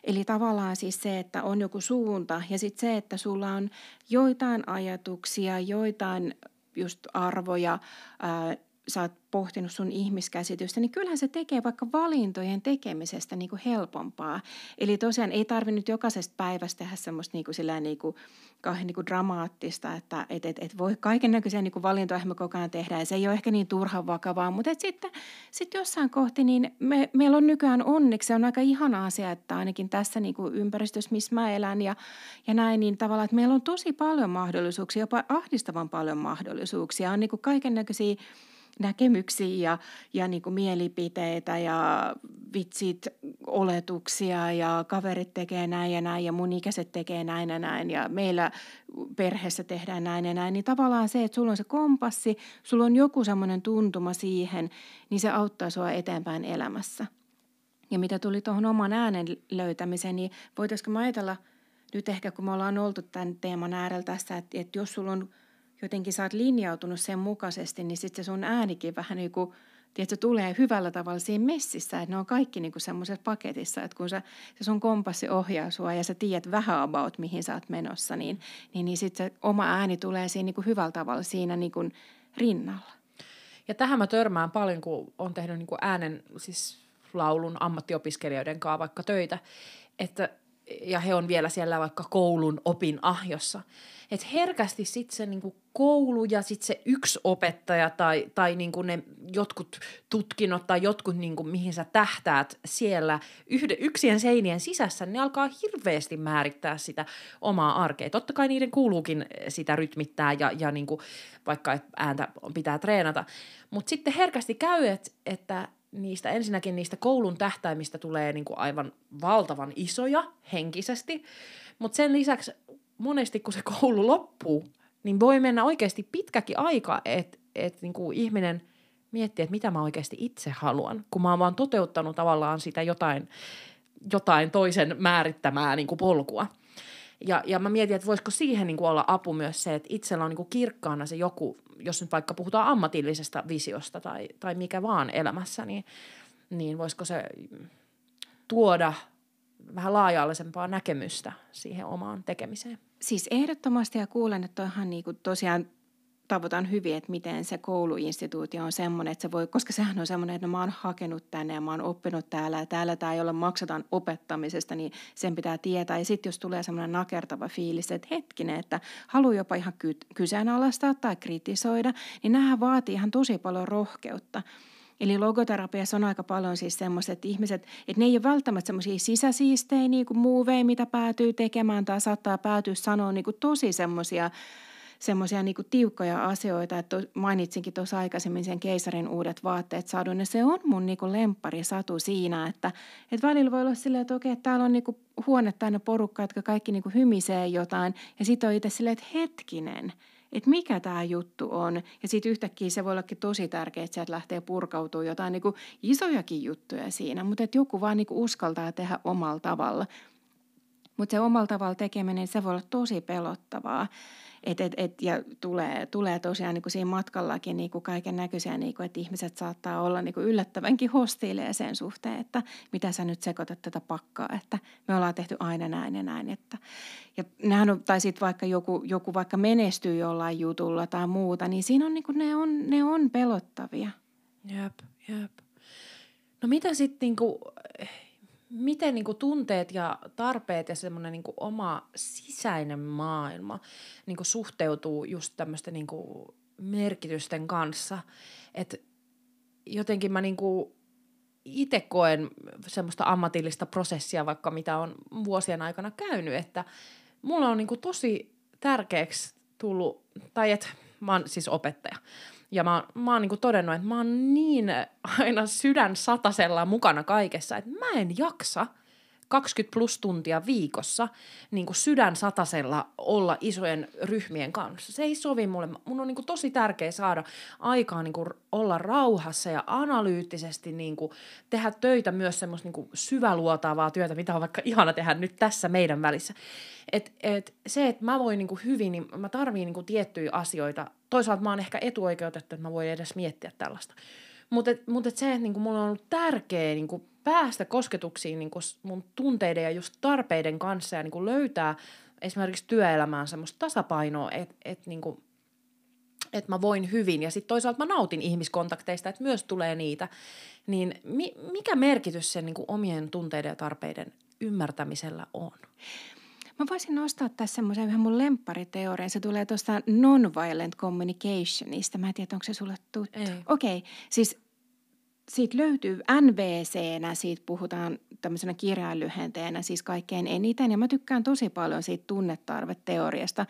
Eli tavallaan siis se, että on joku suunta ja sitten se, että sulla on joitain ajatuksia, joitain just arvoja, ää, sä oot pohtinut sun ihmiskäsitystä, niin kyllähän se tekee vaikka valintojen tekemisestä niin kuin helpompaa. Eli tosiaan ei tarvinnut jokaisesta päivästä tehdä semmoista niin kuin sillä niin kuin, kauhean niin kuin dramaattista, että et, et, et voi kaiken näköisiä niin valintoja me koko ajan tehdä ja se ei ole ehkä niin turhan vakavaa, mutta et sitten sit jossain kohti niin me, meillä on nykyään onneksi, se on aika ihana asia, että ainakin tässä niin kuin ympäristössä, missä mä elän ja, ja näin, niin tavallaan, että meillä on tosi paljon mahdollisuuksia, jopa ahdistavan paljon mahdollisuuksia, on niin kuin kaiken näköisiä näkemyksiä ja, ja niin kuin mielipiteitä ja vitsit, oletuksia ja kaverit tekee näin ja näin ja mun ikäiset tekee näin ja näin ja meillä perheessä tehdään näin ja näin. Niin tavallaan se, että sulla on se kompassi, sulla on joku semmoinen tuntuma siihen, niin se auttaa sua eteenpäin elämässä. Ja mitä tuli tuohon oman äänen löytämiseen, niin voitaisiko mä ajatella nyt ehkä, kun me ollaan oltu tämän teeman äärellä tässä, että, että jos sulla on – jotenkin sä oot linjautunut sen mukaisesti, niin sitten se sun äänikin vähän niin kuin, tiedätkö, tulee hyvällä tavalla siinä messissä, että ne on kaikki niin semmoisessa paketissa, että kun sä, se sun kompassi ohjaa sua ja sä tiedät vähän about, mihin sä oot menossa, niin, niin, niin sitten se oma ääni tulee siinä niin kuin hyvällä tavalla siinä niin kuin rinnalla. Ja tähän mä törmään paljon, kun on tehnyt niin kuin äänen, siis laulun ammattiopiskelijoiden kanssa vaikka töitä, että ja he on vielä siellä vaikka koulun opin ahjossa. Että herkästi sitten se niinku koulu ja sitten se yksi opettaja tai, tai niinku ne jotkut tutkinnot tai jotkut, niinku, mihin sä tähtäät siellä yhde, yksien seinien sisässä, ne alkaa hirveästi määrittää sitä omaa arkea. Totta kai niiden kuuluukin sitä rytmittää ja, ja niinku, vaikka ääntä pitää treenata. Mutta sitten herkästi käy, et, että niistä ensinnäkin niistä koulun tähtäimistä tulee niin kuin aivan valtavan isoja henkisesti, mutta sen lisäksi monesti kun se koulu loppuu, niin voi mennä oikeasti pitkäkin aika, että et niin kuin ihminen miettii, että mitä mä oikeasti itse haluan, kun mä oon vaan toteuttanut tavallaan sitä jotain, jotain toisen määrittämää niin kuin polkua. Ja, ja mä mietin, että voisiko siihen niin olla apu myös se, että itsellä on niin kuin kirkkaana se joku, jos nyt vaikka puhutaan ammatillisesta visiosta tai, tai mikä vaan elämässä, niin, niin voisiko se tuoda vähän laaja-alaisempaa näkemystä siihen omaan tekemiseen. Siis ehdottomasti ja kuulen, että onhan niinku tosiaan tavoitan hyvin, että miten se kouluinstituutio on semmoinen, että se voi, koska sehän on semmoinen, että no mä oon hakenut tänne ja mä oon oppinut täällä ja täällä tämä, jolla maksataan opettamisesta, niin sen pitää tietää. Ja sitten jos tulee semmoinen nakertava fiilis, että hetkinen, että haluaa jopa ihan ky- kyseenalaistaa tai kritisoida, niin nämähän vaatii ihan tosi paljon rohkeutta. Eli logoterapiassa on aika paljon siis semmoiset ihmiset, että ne ei ole välttämättä semmoisia sisäsiistejä niin kuin muuvei, mitä päätyy tekemään tai saattaa päätyä sanoa niin kuin tosi semmoisia semmoisia niin tiukkoja asioita, että mainitsinkin tuossa aikaisemmin sen keisarin uudet vaatteet saadun, ja se on mun niin lemppari satu siinä, että, että välillä voi olla silleen, että okei, täällä on niin huone täynnä porukka, jotka kaikki niin hymisee jotain, ja sitten on itse silleen, että hetkinen – että mikä tämä juttu on. Ja sitten yhtäkkiä se voi ollakin tosi tärkeää, että sieltä lähtee purkautumaan jotain niin kuin isojakin juttuja siinä, mutta että joku vaan niin kuin uskaltaa tehdä omalla tavalla. Mutta se omalla tavalla tekeminen, se voi olla tosi pelottavaa. Et, et, et, ja tulee, tulee tosiaan niin kuin siinä matkallakin niin kuin kaiken näköisiä, niin kuin, että ihmiset saattaa olla niin kuin yllättävänkin hostiileja sen suhteen, että mitä sä nyt sekoitat tätä pakkaa, että me ollaan tehty aina näin ja näin. Että, ja on, tai sitten vaikka joku, joku vaikka menestyy jollain jutulla tai muuta, niin siinä on, niin kuin, ne, on, ne on pelottavia. Jep, jep. No mitä sitten niinku, miten niin kuin tunteet ja tarpeet ja semmoinen niin kuin oma sisäinen maailma niin kuin suhteutuu just tämmöisten niin kuin merkitysten kanssa. Että jotenkin mä niin kuin itse koen semmoista ammatillista prosessia, vaikka mitä on vuosien aikana käynyt, että mulla on niin kuin tosi tärkeäksi tullut, tai että mä oon siis opettaja, ja mä, mä oon niinku todennut, että mä oon niin aina sydän satasella mukana kaikessa, että mä en jaksa 20 plus tuntia viikossa niin kuin sydän satasella olla isojen ryhmien kanssa. Se ei sovi mulle. Mun on niin kuin tosi tärkeä saada aikaa niin kuin olla rauhassa ja analyyttisesti niin kuin tehdä töitä myös semmoista niin kuin syväluotaavaa työtä, mitä on vaikka ihana tehdä nyt tässä meidän välissä. Et, et se, että mä voin niin kuin hyvin, niin mä tarviin niin kuin tiettyjä asioita toisaalta mä oon ehkä etuoikeutettu, että mä voin edes miettiä tällaista. Mutta mut et se, että niinku mulla on ollut tärkeä niinku päästä kosketuksiin niinku mun tunteiden ja just tarpeiden kanssa ja niinku löytää esimerkiksi työelämään semmoista tasapainoa, että et niinku, et mä voin hyvin ja sitten toisaalta mä nautin ihmiskontakteista, että myös tulee niitä, niin mi, mikä merkitys sen niinku omien tunteiden ja tarpeiden ymmärtämisellä on? Mä voisin nostaa tässä semmoisen ihan mun lemppariteorian. Se tulee tuosta nonviolent communicationista. Mä en tiedä, onko se sulle tuttu. Okei, okay. siis siitä löytyy NVC-nä, siitä puhutaan tämmöisenä kirjainlyhenteenä siis kaikkein eniten. Ja mä tykkään tosi paljon siitä tunnetarveteoriasta.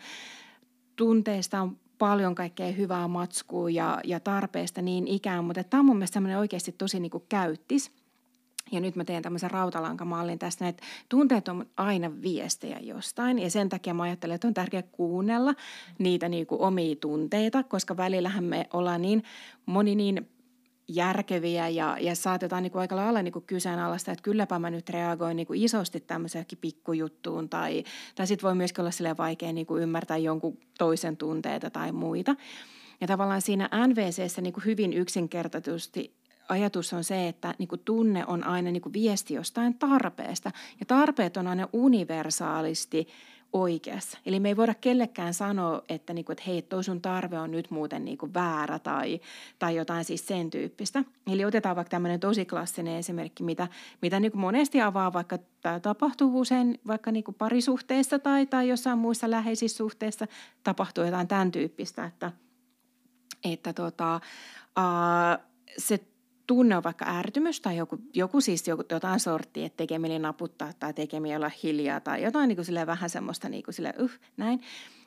Tunteista on paljon kaikkea hyvää matskua ja, ja tarpeesta niin ikään, mutta tämä on mun mielestä oikeasti tosi niin käyttis – ja nyt mä teen tämmöisen rautalankamallin tästä, että tunteet on aina viestejä jostain ja sen takia mä ajattelen, että on tärkeää kuunnella niitä niin omia tunteita, koska välillähän me ollaan niin moni niin järkeviä ja, ja saatetaan niin kuin aika lailla niin kuin kyseenalaista, että kylläpä mä nyt reagoin niin kuin isosti tämmöiseenkin pikkujuttuun tai, tai sitten voi myöskin olla sille vaikea niin kuin ymmärtää jonkun toisen tunteita tai muita. Ja tavallaan siinä NVCssä niin kuin hyvin yksinkertaisesti ajatus on se, että niin kuin tunne on aina niin kuin viesti jostain tarpeesta. Ja tarpeet on aina universaalisti oikeassa. Eli me ei voida kellekään sanoa, että, niin kuin, että hei, toi sun tarve on nyt muuten niin kuin väärä tai, tai jotain siis sen tyyppistä. Eli otetaan vaikka tämmöinen tosi klassinen esimerkki, mitä, mitä niin kuin monesti avaa, vaikka tämä tapahtuu usein vaikka niin kuin parisuhteessa tai, tai jossain muissa läheisissä suhteissa tapahtuu jotain tämän tyyppistä, että, että tota, uh, se tunne on vaikka ärtymys tai joku, joku siis joku, jotain sorttia, että tekeminen naputtaa tai tekeminen olla hiljaa tai jotain niin kuin vähän semmoista niin kuin sille, uh, näin.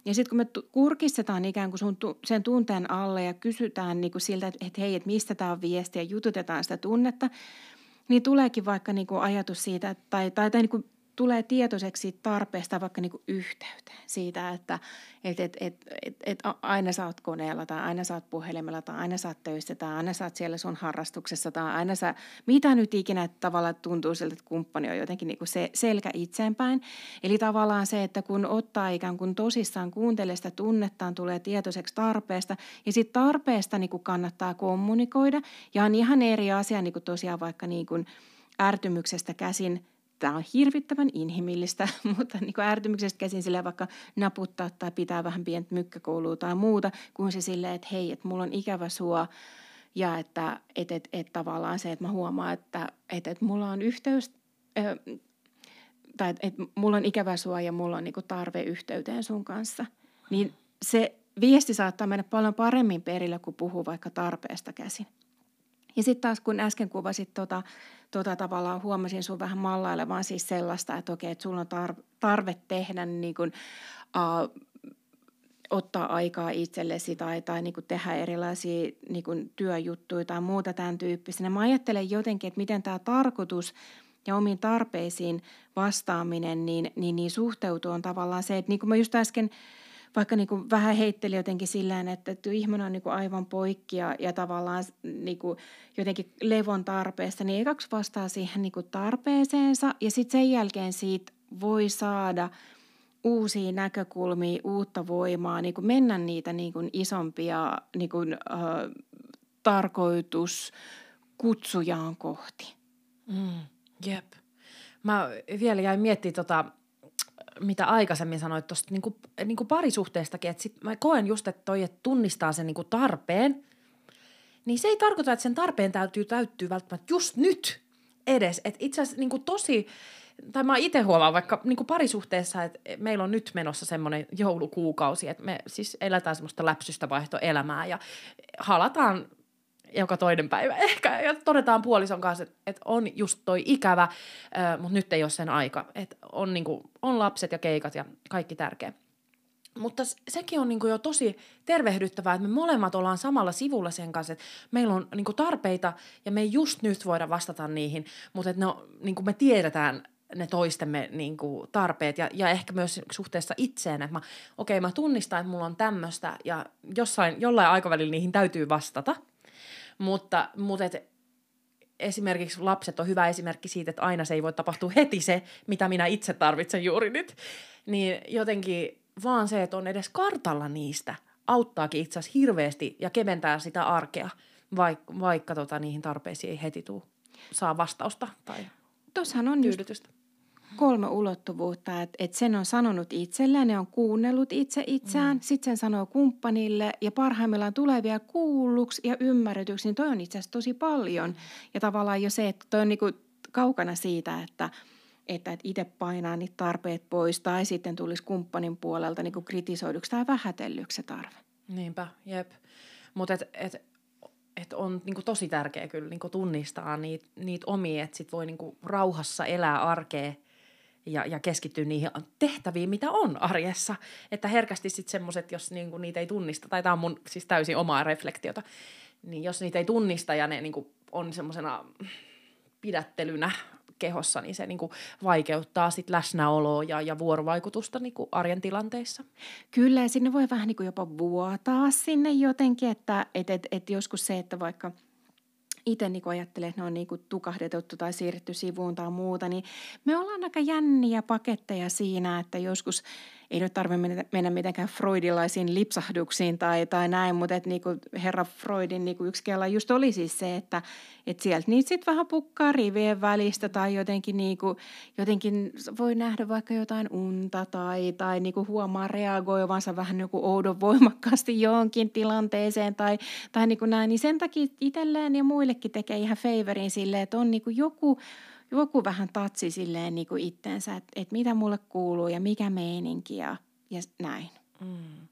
Ja sitten kun me kurkistetaan ikään kuin sun, sen tunteen alle ja kysytään niin kuin siltä, että, että hei, että mistä tämä on viesti ja jututetaan sitä tunnetta, niin tuleekin vaikka niin kuin ajatus siitä, tai, tai, tai niin kuin tulee tietoiseksi tarpeesta vaikka niin kuin yhteyteen siitä, että et, et, et, et, et aina sä oot koneella tai aina sä oot puhelimella tai aina sä oot töissä tai aina sä oot siellä sun harrastuksessa tai aina sä, mitä nyt ikinä että tavallaan tuntuu siltä, että kumppani on jotenkin niin kuin se, selkä itseenpäin. Eli tavallaan se, että kun ottaa ikään kuin tosissaan, kuuntelee sitä tunnettaan, tulee tietoiseksi tarpeesta ja sitten tarpeesta niin kuin kannattaa kommunikoida ja on ihan eri asia niin kuin tosiaan vaikka niin kuin ärtymyksestä käsin – tämä on hirvittävän inhimillistä, mutta niin kuin ärtymyksestä käsin sille vaikka naputtaa tai pitää vähän pientä mykkäkoulua tai muuta, kuin se silleen, että hei, että mulla on ikävä sua ja että et, et, et, tavallaan se, että mä huomaan, että et, et mulla on yhteys, tai että et, mulla on ikävä sua ja mulla on niin kuin tarve yhteyteen sun kanssa, niin se viesti saattaa mennä paljon paremmin perille, kun puhuu vaikka tarpeesta käsin. Ja sitten taas kun äsken kuvasit tota, tota tavallaan huomasin sun vähän mallailevan siis sellaista, että okei, että sulla on tar- tarve tehdä niin kuin, uh, ottaa aikaa itsellesi tai, tai niin kuin tehdä erilaisia niin kuin työjuttuja tai muuta tämän tyyppistä. Mä ajattelen jotenkin, että miten tämä tarkoitus ja omiin tarpeisiin vastaaminen niin, niin, niin suhteutuu on tavallaan se, että niin kuin mä just äsken – vaikka niin kuin vähän heitteli jotenkin sillä että, että ihminen on niin kuin aivan poikki ja, ja tavallaan niin kuin jotenkin levon tarpeesta, niin ekaksi vastaa siihen niin kuin tarpeeseensa ja sitten sen jälkeen siitä voi saada uusia näkökulmia, uutta voimaa, niin kuin mennä niitä niin kuin isompia niin kuin, äh, tarkoituskutsujaan kohti. Mm, jep. Mä vielä jäin miettimään tota, mitä aikaisemmin sanoit tuosta niin niin parisuhteestakin, että sit mä koen just, että toi, että tunnistaa sen niin kuin tarpeen, niin se ei tarkoita, että sen tarpeen täytyy täyttyä välttämättä just nyt edes. Että itse asiassa niin tosi, tai mä itse huomaan vaikka niin parisuhteessa, että meillä on nyt menossa semmoinen joulukuukausi, että me siis eletään semmoista läpsystä vaihtoelämää ja halataan joka toinen päivä ehkä. Ja todetaan puolison kanssa, että, että on just toi ikävä, mutta nyt ei ole sen aika. Että on, niinku, on lapset ja keikat ja kaikki tärkeä. Mutta sekin on niinku jo tosi tervehdyttävää, että me molemmat ollaan samalla sivulla sen kanssa, että meillä on niinku tarpeita ja me ei just nyt voida vastata niihin, mutta että ne on, niinku me tiedetään ne toistemme niinku tarpeet ja, ja ehkä myös suhteessa itseen, että okei okay, mä tunnistan, että mulla on tämmöistä ja jossain, jollain aikavälillä niihin täytyy vastata – mutta, mutta et, esimerkiksi lapset on hyvä esimerkki siitä, että aina se ei voi tapahtua heti se, mitä minä itse tarvitsen juuri nyt. Niin jotenkin vaan se, että on edes kartalla niistä, auttaakin itse asiassa hirveästi ja keventää sitä arkea, vaikka, vaikka tota, niihin tarpeisiin ei heti tuu, saa vastausta tai Tuossahan on tyydytystä kolme ulottuvuutta, että, että sen on sanonut itselleen, ne on kuunnellut itse itseään, mm. sitten sen sanoo kumppanille ja parhaimmillaan tulee vielä kuulluksi ja ymmärretyksi, niin toi on itse asiassa tosi paljon. Ja tavallaan jo se, että toi on niinku kaukana siitä, että, että, että itse painaa niitä tarpeet pois tai sitten tulisi kumppanin puolelta niinku kritisoiduksi tai vähätellyksi se tarve. Niinpä, jep. Mutta et, et et on niinku tosi tärkeää kyllä niinku tunnistaa niitä niit omia, että sit voi niinku rauhassa elää arkea – ja, ja keskittyä niihin tehtäviin, mitä on arjessa. Että herkästi sitten semmoiset, jos niinku niitä ei tunnista, tai tämä on mun siis täysin omaa reflektiota, niin jos niitä ei tunnista ja ne niinku on semmoisena pidättelynä kehossa, niin se niinku vaikeuttaa sit läsnäoloa ja, ja vuorovaikutusta niinku arjen tilanteissa. Kyllä, ja sinne voi vähän niinku jopa vuotaa sinne jotenkin, että et, et, et joskus se, että vaikka – itse niin ajattelen, että ne on niin kuin tukahdetettu tai siirretty sivuun tai muuta, niin me ollaan aika jänniä paketteja siinä, että joskus ei nyt tarvitse mennä mitenkään freudilaisiin lipsahduksiin tai, tai näin, mutta että niin kuin herra Freudin niin kuin yksi kela just oli siis se, että, että sieltä niitä sitten vähän pukkaa rivien välistä tai jotenkin, niin kuin, jotenkin voi nähdä vaikka jotain unta tai, tai niin kuin huomaa reagoivansa vähän joku oudon voimakkaasti johonkin tilanteeseen tai, tai niin kuin näin, niin sen takia itselleen ja muillekin tekee ihan favorin silleen, että on niin kuin joku joku vähän tatsi silleen niin kuin itteensä, että, että mitä mulle kuuluu ja mikä meininki ja, ja näin. Mm.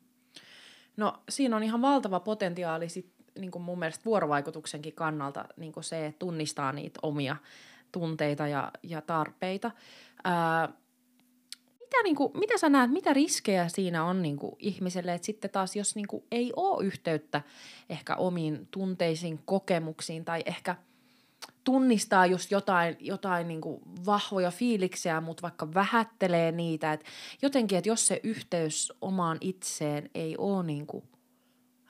No siinä on ihan valtava potentiaali sit, niin kuin mun mielestä vuorovaikutuksenkin kannalta niin kuin se, että tunnistaa niitä omia tunteita ja, ja tarpeita. Ää, mitä, niin kuin, mitä sä näet, mitä riskejä siinä on niin kuin ihmiselle, että sitten taas jos niin kuin ei ole yhteyttä ehkä omiin tunteisiin, kokemuksiin tai ehkä – tunnistaa just jotain, jotain niin kuin vahvoja fiiliksiä, mutta vaikka vähättelee niitä. Et jotenkin, että jos se yhteys omaan itseen ei ole niin kuin,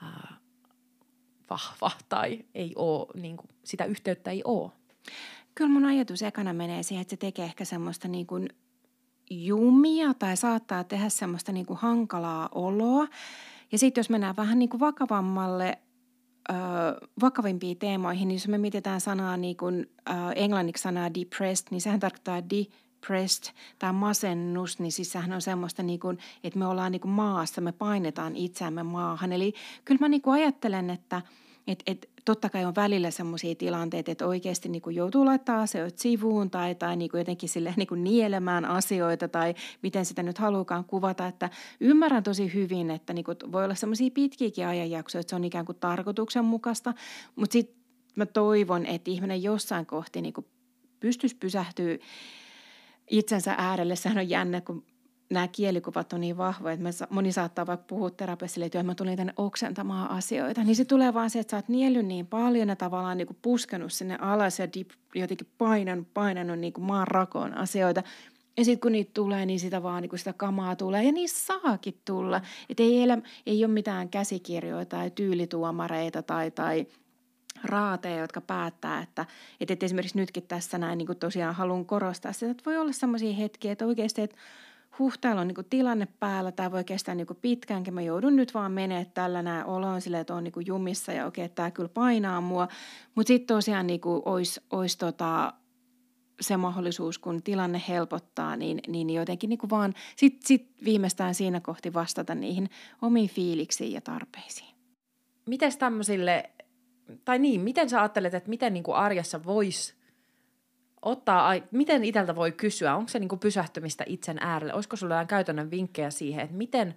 ää, vahva tai ei ole, niin kuin, sitä yhteyttä ei ole. Kyllä mun ajatus ekana menee siihen, että se tekee ehkä semmoista niin kuin jumia tai saattaa tehdä semmoista niin kuin hankalaa oloa. Ja sitten jos mennään vähän niin kuin vakavammalle, ö, vakavimpiin teemoihin, niin jos me mietitään sanaa niin kuin, ö, englanniksi sanaa depressed, niin sehän tarkoittaa depressed tai masennus, niin siis sehän on semmoista, niin kuin, että me ollaan niin kuin maassa, me painetaan itseämme maahan. Eli kyllä mä niin kuin ajattelen, että – et, et, totta kai on välillä sellaisia tilanteita, että oikeasti niin kuin joutuu laittaa asioita sivuun tai, tai niin kuin jotenkin sille niin kuin nielemään asioita tai miten sitä nyt halukaan kuvata. Että ymmärrän tosi hyvin, että niin kuin voi olla sellaisia pitkiäkin ajanjaksoja, että se on ikään kuin tarkoituksenmukaista, mutta sitten mä toivon, että ihminen jossain kohti niin kuin pystyisi pysähtyä itsensä äärelle. Sehän on jännä, kun nämä kielikuvat on niin vahvoja, että moni saattaa vaikka puhua terapeutille, että mä tulin tänne oksentamaan asioita. Niin se tulee vaan se, että sä oot niellyt niin paljon ja tavallaan niin kuin puskenut sinne alas ja dip, jotenkin painanut, painanut niin kuin maan rakoon asioita. Ja sitten kun niitä tulee, niin sitä vaan niin kuin sitä kamaa tulee ja niissä saakin tulla. Että ei, elä, ei ole mitään käsikirjoja tai tyylituomareita tai, tai raateja, jotka päättää, että, että esimerkiksi nytkin tässä näin niin kuin tosiaan haluan korostaa sitä, että voi olla sellaisia hetkiä, että oikeasti, että huh, täällä on niin kuin tilanne päällä, tämä voi kestää niin kuin pitkäänkin, mä joudun nyt vaan menee tällä näin oloon silleen, että on niin kuin jumissa ja okei, tämä kyllä painaa mua. Mutta sitten tosiaan niin kuin olisi, olisi tota, se mahdollisuus, kun tilanne helpottaa, niin, niin jotenkin niin kuin vaan sit, sit viimeistään siinä kohti vastata niihin omiin fiiliksiin ja tarpeisiin. Miten tämmöisille, tai niin, miten sä ajattelet, että miten niin kuin arjessa voisi ottaa, miten itseltä voi kysyä, onko se niin kuin pysähtymistä itsen äärelle, olisiko sinulla jotain käytännön vinkkejä siihen, että miten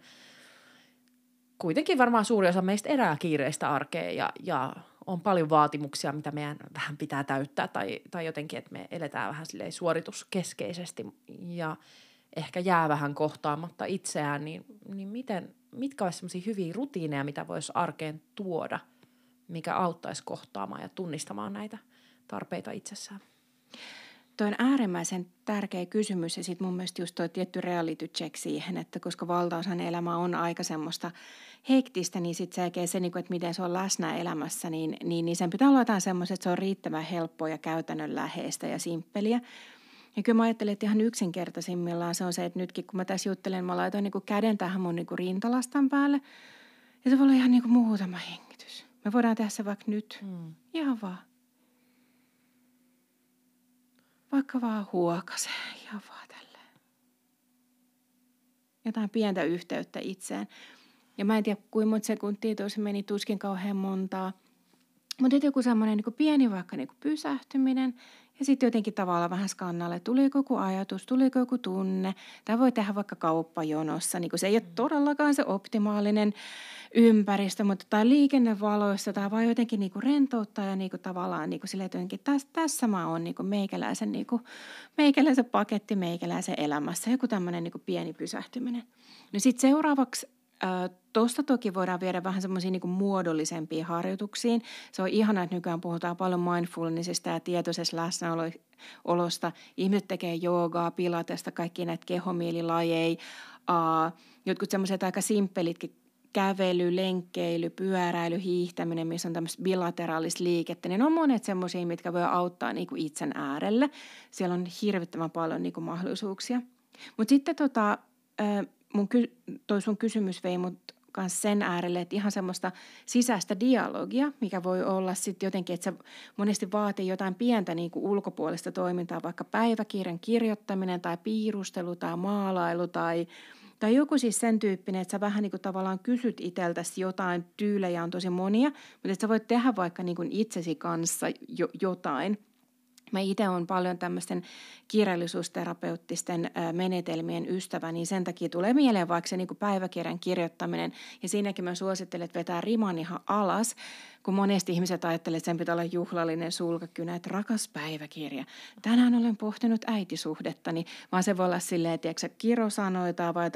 kuitenkin varmaan suuri osa meistä elää kiireistä arkea ja, ja on paljon vaatimuksia, mitä meidän vähän pitää täyttää tai, tai jotenkin, että me eletään vähän suorituskeskeisesti ja ehkä jää vähän kohtaamatta itseään, niin, niin miten, mitkä olisi sellaisia hyviä rutiineja, mitä voisi arkeen tuoda, mikä auttaisi kohtaamaan ja tunnistamaan näitä tarpeita itsessään? Tuo on äärimmäisen tärkeä kysymys ja sitten mun mielestä just tuo tietty reality check siihen, että koska valtaosan elämä on aika semmoista hektistä, niin sitten se, se niin kuin, että miten se on läsnä elämässä, niin, niin, niin sen pitää olla jotain semmoista, että se on riittävän helppoa ja käytännönläheistä ja simppeliä. Ja kyllä mä ajattelin, että ihan yksinkertaisimmillaan se on se, että nytkin kun mä tässä juttelen, mä laitoin niin käden tähän mun niin rintalastan päälle. Ja se voi olla ihan niin kuin muutama hengitys. Me voidaan tehdä se vaikka nyt. Mm. Ihan vaan vaikka vaan huokasee ja vaan tälleen. Jotain pientä yhteyttä itseen. Ja mä en tiedä, kuinka monta sekuntia tuossa meni tuskin kauhean montaa. Mutta joku semmoinen niin pieni vaikka niin pysähtyminen ja sitten jotenkin tavallaan vähän skannalle, tuliko joku ajatus, tuliko joku tunne. Tämä voi tehdä vaikka kauppajonossa. Niin se ei ole mm. todellakaan se optimaalinen ympäristö, mutta tai liikennevaloissa tai vaan jotenkin niin kuin rentouttaa ja niin kuin tavallaan niin kuin sille, että jotenkin tässä, tässä mä oon niin kuin meikäläisen, niin kuin, meikäläisen paketti meikäläisen elämässä. Joku tämmöinen niin kuin pieni pysähtyminen. No sitten seuraavaksi Tuosta toki voidaan viedä vähän semmoisiin niin muodollisempiin harjoituksiin. Se on ihana, että nykyään puhutaan paljon mindfulnessista ja tietoisesta läsnäolosta. Ihmiset tekee joogaa, pilatesta, kaikki näitä kehomielilajeja. Jotkut semmoiset aika simppelitkin kävely, lenkkeily, pyöräily, hiihtäminen, missä on tämmöistä bilateraalista liikettä, niin on monet semmoisia, mitkä voi auttaa niin kuin itsen äärelle. Siellä on hirvittävän paljon niin kuin mahdollisuuksia. Mutta sitten tota, mun ky- toi sun kysymys vei mut kanssa sen äärelle, että ihan semmoista sisäistä dialogia, mikä voi olla sitten jotenkin, että se monesti vaatii jotain pientä niin kuin ulkopuolista toimintaa, vaikka päiväkirjan kirjoittaminen tai piirustelu tai maalailu tai, tai joku siis sen tyyppinen, että sä vähän niin kuin tavallaan kysyt itseltäsi jotain, tyylejä on tosi monia, mutta että sä voit tehdä vaikka niin kuin itsesi kanssa jo, jotain – Mä itse olen paljon tämmöisten kirjallisuusterapeuttisten menetelmien ystävä, niin sen takia tulee mieleen vaikka se niin päiväkirjan kirjoittaminen. Ja siinäkin mä suosittelen, että vetää riman ihan alas, kun monesti ihmiset ajattelee, että sen pitää olla juhlallinen sulkakynä, että rakas päiväkirja. Tänään olen pohtinut äitisuhdettani, vaan se voi olla silleen, että kirosanoita vai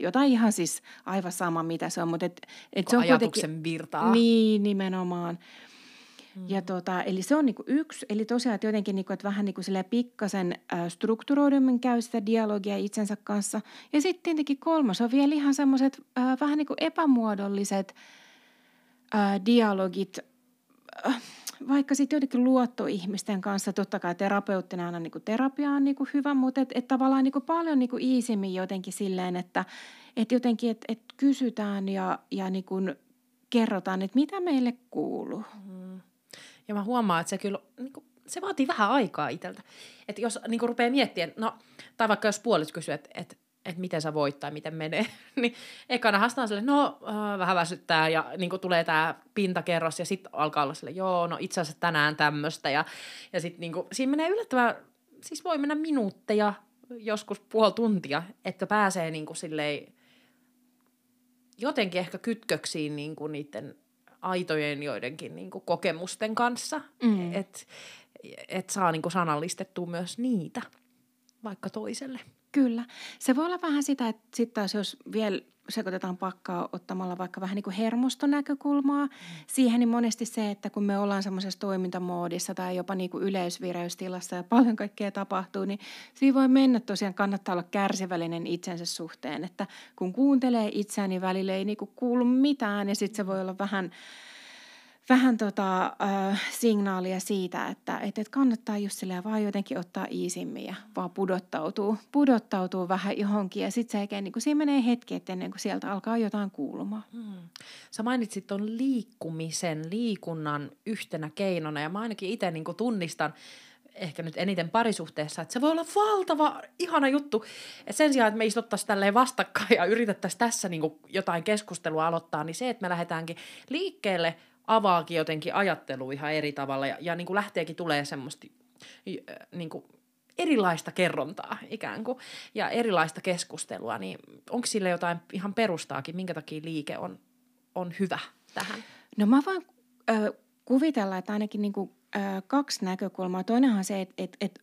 jotain ihan siis aivan sama, mitä se on. Mutta et, et se on ajatuksen virtaa. Niin, nimenomaan. Mm. Ja tota, eli se on niinku yksi, eli tosiaan että jotenkin niinku, että vähän niinku pikkasen äh, strukturoidummin käy sitä dialogia itsensä kanssa. Ja sitten tietenkin kolmas on vielä ihan semmoiset äh, vähän niinku epämuodolliset äh, dialogit, äh, vaikka sitten jotenkin luottoihmisten kanssa, totta kai terapeuttina aina niinku terapia on niinku hyvä, mutta et, et tavallaan niinku paljon niinku iisimmin jotenkin silleen, että et jotenkin, että et kysytään ja, ja niinku kerrotaan, että mitä meille kuuluu. Mm. Ja mä huomaan, että se kyllä niin kuin, se vaatii vähän aikaa itseltä. Että jos niin kuin rupeaa miettimään, no, tai vaikka jos puolis kysyy, että, että että miten sä voit tai miten menee, niin ekana hastaan sille, no äh, vähän väsyttää ja niin tulee tämä pintakerros ja sitten alkaa olla sille, joo, no itse asiassa tänään tämmöistä ja, ja sitten niin siinä menee yllättävän, siis voi mennä minuutteja, joskus puoli tuntia, että pääsee niin kuin silleen, jotenkin ehkä kytköksiin niin kuin niiden aitojen joidenkin niin kuin kokemusten kanssa, mm. että et saa niin kuin sanallistettua myös niitä vaikka toiselle. Kyllä. Se voi olla vähän sitä, että sitten taas jos vielä sekoitetaan pakkaa ottamalla vaikka vähän niin kuin hermostonäkökulmaa mm. siihen, niin monesti se, että kun me ollaan semmoisessa toimintamoodissa tai jopa niin kuin yleisvireystilassa ja paljon kaikkea tapahtuu, niin siinä voi mennä tosiaan, kannattaa olla kärsivällinen itsensä suhteen, että kun kuuntelee itseään, niin välillä ei niin kuin kuulu mitään ja sitten se voi olla vähän – vähän tota, äh, signaalia siitä, että et, et kannattaa just silleen vaan jotenkin ottaa iisimmin ja vaan pudottautuu, pudottautuu vähän johonkin. Ja sitten se niin siinä menee hetki, että ennen kuin sieltä alkaa jotain kuulumaan. Hmm. Sä mainitsit tuon liikkumisen, liikunnan yhtenä keinona ja mä ainakin itse niin tunnistan, ehkä nyt eniten parisuhteessa, että se voi olla valtava, ihana juttu. Et sen sijaan, että me istuttaisiin tälleen vastakkain ja yritettäisiin tässä niin jotain keskustelua aloittaa, niin se, että me lähdetäänkin liikkeelle – avaakin jotenkin ajattelua ihan eri tavalla ja, ja niin kuin lähteekin tulee semmoista niin kuin erilaista kerrontaa ikään kuin ja erilaista keskustelua, niin onko sille jotain ihan perustaakin, minkä takia liike on, on hyvä tähän? No mä voin äh, kuvitella, että ainakin niin kuin kaksi näkökulmaa. Toinenhan on se, että, että, että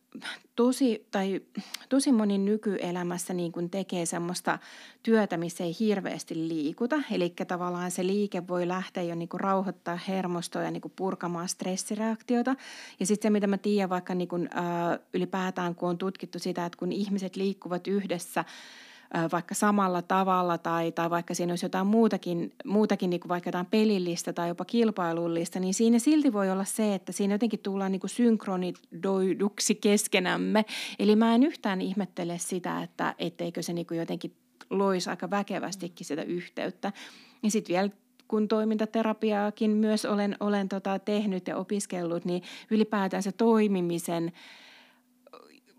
tosi, tai tosi moni nykyelämässä niin kuin tekee semmoista työtä, missä ei hirveästi liikuta. Eli tavallaan se liike voi lähteä jo niin rauhoittaa hermostoa ja niin purkamaan stressireaktiota. Ja sitten se, mitä mä tiedän vaikka niin kuin, äh, ylipäätään, kun on tutkittu sitä, että kun ihmiset liikkuvat yhdessä – vaikka samalla tavalla tai, tai vaikka siinä olisi jotain muutakin, muutakin niin kuin vaikka jotain pelillistä tai jopa kilpailullista, niin siinä silti voi olla se, että siinä jotenkin tullaan niin kuin synkronidoiduksi keskenämme. Eli mä en yhtään ihmettele sitä, että etteikö se niin kuin jotenkin loisi aika väkevästikin sitä yhteyttä. Ja sitten vielä kun toimintaterapiaakin myös olen, olen tota tehnyt ja opiskellut, niin ylipäätään se toimimisen –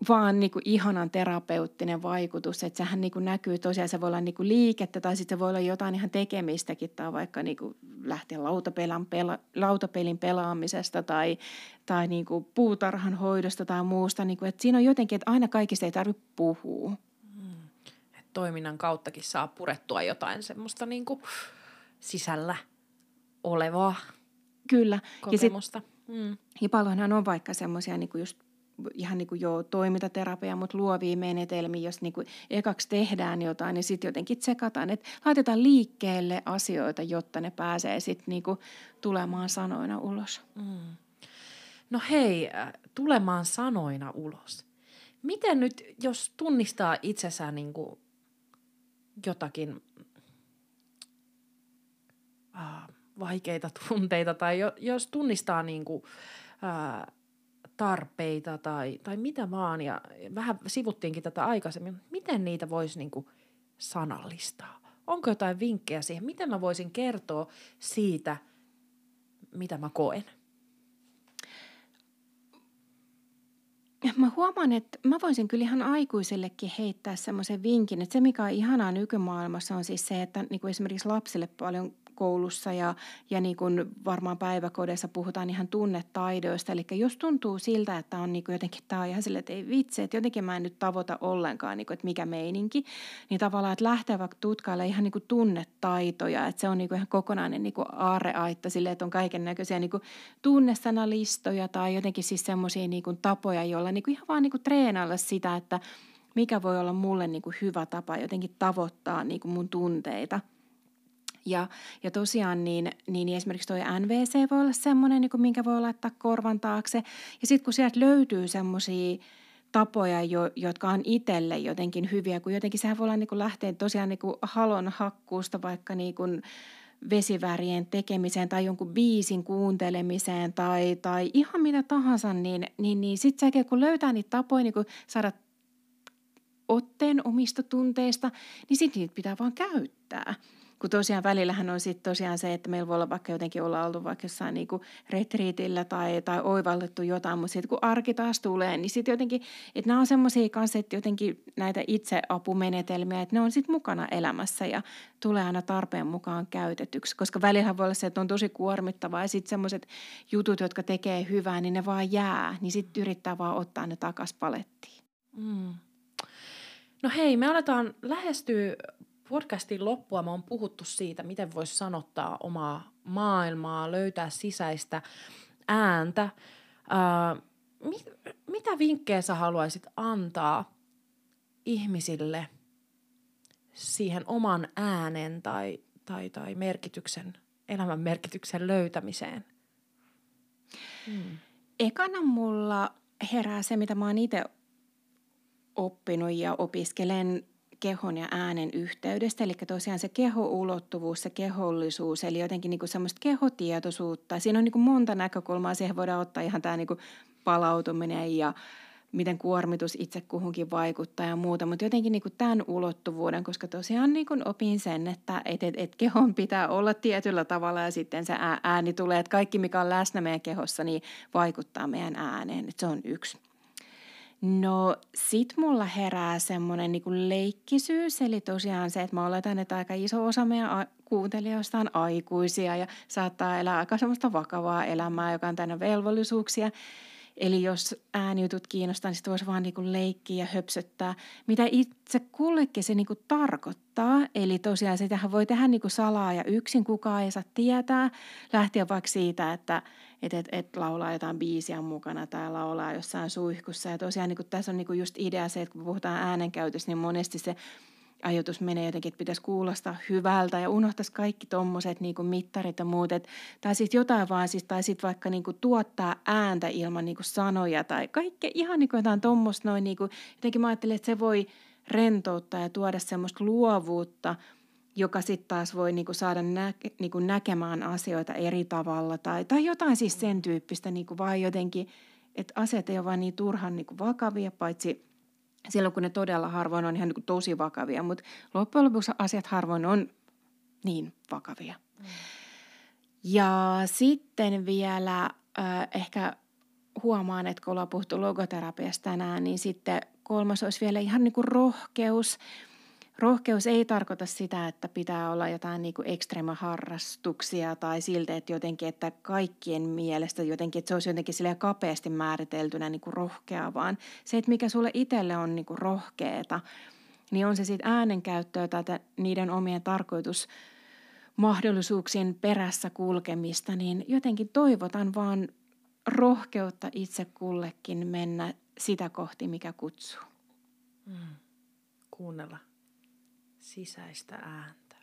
vaan niin kuin ihanan terapeuttinen vaikutus, että sehän niin kuin näkyy tosiaan, se voi olla niin kuin liikettä tai sitten se voi olla jotain ihan tekemistäkin tai vaikka niin kuin lähteä lautapelin, pela, lautapelin pelaamisesta tai, tai niin kuin puutarhan hoidosta tai muusta. Niin kuin, että siinä on jotenkin, että aina kaikista ei tarvitse puhua. Hmm. Et toiminnan kauttakin saa purettua jotain semmoista niin kuin sisällä olevaa Kyllä. kokemusta. Ja, sit, mm. ja paljonhan on vaikka semmoisia niin just ihan niin kuin jo toimintaterapia, mutta luovia menetelmiä, jos niin kuin ekaksi tehdään jotain, niin sitten jotenkin tsekataan, että laitetaan liikkeelle asioita, jotta ne pääsee sitten niin kuin tulemaan sanoina ulos. Mm. No hei, äh, tulemaan sanoina ulos. Miten nyt, jos tunnistaa itsessään niin kuin jotakin äh, vaikeita tunteita tai jo, jos tunnistaa niin kuin, äh, tarpeita tai, tai mitä vaan, ja vähän sivuttiinkin tätä aikaisemmin, miten niitä voisi niin kuin sanallistaa? Onko jotain vinkkejä siihen, miten mä voisin kertoa siitä, mitä mä koen? Mä huomaan, että mä voisin kyllä ihan aikuisellekin heittää semmoisen vinkin, että se mikä on ihanaa nykymaailmassa on siis se, että niin kuin esimerkiksi lapsille paljon koulussa ja, ja niin kuin varmaan päiväkodeissa puhutaan ihan tunnetaidoista. Eli jos tuntuu siltä, että on niin kuin jotenkin tämä on ihan sille, että ei vitsi, että jotenkin mä en nyt tavoita ollenkaan, niin kuin, että mikä meininki, niin tavallaan, että lähtee vaikka tutkailla ihan niin kuin tunnetaitoja, että se on niin kuin ihan kokonainen niin kuin aarreaitta sille, että on kaiken näköisiä niin tunnesanalistoja tai jotenkin siis semmoisia niin tapoja, joilla niin kuin ihan vaan niin kuin treenailla sitä, että mikä voi olla mulle niin kuin hyvä tapa jotenkin tavoittaa niin kuin mun tunteita – Ja, ja tosiaan niin, niin esimerkiksi tuo NVC voi olla semmoinen, niin minkä voi laittaa korvan taakse. Ja sitten kun sieltä löytyy semmoisia tapoja, jo, jotka on itselle jotenkin hyviä, kun jotenkin sehän voi olla niin lähteä tosiaan niin halon hakkuusta vaikka niin kuin vesivärien tekemiseen tai jonkun biisin kuuntelemiseen tai, tai ihan mitä tahansa, niin, niin, niin sitten kun löytää niitä tapoja niin saada otteen omista tunteista, niin sitten niitä pitää vaan käyttää. Kun tosiaan välillähän on sitten tosiaan se, että meillä voi olla vaikka jotenkin olla oltu vaikka jossain niinku retriitillä tai, tai oivallettu jotain, mutta sitten kun arki taas tulee, niin sitten jotenkin, että nämä on semmoisia kanssa, että jotenkin näitä itseapumenetelmiä, että ne on sitten mukana elämässä ja tulee aina tarpeen mukaan käytetyksi. Koska välillä voi olla se, että on tosi kuormittavaa ja sitten semmoiset jutut, jotka tekee hyvää, niin ne vaan jää, niin sitten yrittää vaan ottaa ne takas palettiin. Mm. No hei, me aletaan lähestyä podcastin loppua. Me on puhuttu siitä, miten voisi sanottaa omaa maailmaa, löytää sisäistä ääntä. Ää, mit, mitä vinkkejä sä haluaisit antaa ihmisille siihen oman äänen tai, tai, tai merkityksen, elämän merkityksen löytämiseen? Hmm. Ekana mulla herää se, mitä mä oon itse oppinut ja opiskelen kehon ja äänen yhteydestä. Eli tosiaan se kehoulottuvuus, se kehollisuus, eli jotenkin niin kuin semmoista kehotietoisuutta. Siinä on niin kuin monta näkökulmaa. Siihen voidaan ottaa ihan tämä niin kuin palautuminen ja miten kuormitus itse kuhunkin vaikuttaa ja muuta, mutta jotenkin niin kuin tämän ulottuvuuden, koska tosiaan niin kuin opin sen, että et, et, et kehon pitää olla tietyllä tavalla ja sitten se ääni tulee, että kaikki mikä on läsnä meidän kehossa, niin vaikuttaa meidän ääneen, että se on yksi. No sit mulla herää semmoinen niinku leikkisyys, eli tosiaan se, että mä oletan, että aika iso osa meidän kuuntelijoista on aikuisia ja saattaa elää aika semmoista vakavaa elämää, joka on täynnä velvollisuuksia. Eli jos äänijutut kiinnostaa, niin sitten voisi vaan niinku leikkiä ja höpsöttää, mitä itse kullekin se niinku tarkoittaa. Eli tosiaan sitähän voi tehdä niinku salaa ja yksin kukaan ei saa tietää. Lähteä vaikka siitä, että et, et, et laulaa jotain biisiä mukana tai laulaa jossain suihkussa. Ja tosiaan niinku tässä on niinku just idea se, että kun puhutaan äänenkäytössä, niin monesti se – ajatus menee jotenkin, että pitäisi kuulostaa hyvältä ja unohtaisi kaikki tuommoiset niin mittarit ja muut. Et, tai sitten jotain vaan, siis, tai sitten vaikka niin kuin tuottaa ääntä ilman niin kuin sanoja tai kaikkea ihan niin kuin jotain tuommoista. Niin kuin, jotenkin mä ajattelen, että se voi rentouttaa ja tuoda semmoista luovuutta, joka sitten taas voi niin kuin saada nä, niin kuin näkemään asioita eri tavalla tai, tai jotain siis sen tyyppistä, niin kuin vaan jotenkin, että asiat ei ole vaan niin turhan niin kuin vakavia, paitsi – silloin kun ne todella harvoin on ihan niin tosi vakavia, mutta loppujen lopuksi asiat harvoin on niin vakavia. Mm. Ja sitten vielä äh, ehkä huomaan, että kun ollaan puhuttu logoterapiasta tänään, niin sitten kolmas olisi vielä ihan niin kuin rohkeus – Rohkeus ei tarkoita sitä, että pitää olla jotain niin kuin ekstremaharrastuksia tai siltä, että jotenkin, että kaikkien mielestä jotenkin, että se olisi jotenkin sille kapeasti määriteltynä niin kuin rohkea, vaan se, että mikä sulle itselle on niin kuin rohkeeta, niin on se sitten äänenkäyttöä tai niiden omien tarkoitus mahdollisuuksien perässä kulkemista, niin jotenkin toivotan vaan rohkeutta itse kullekin mennä sitä kohti, mikä kutsuu. Mm. Kuunnella sisäistä ääntä.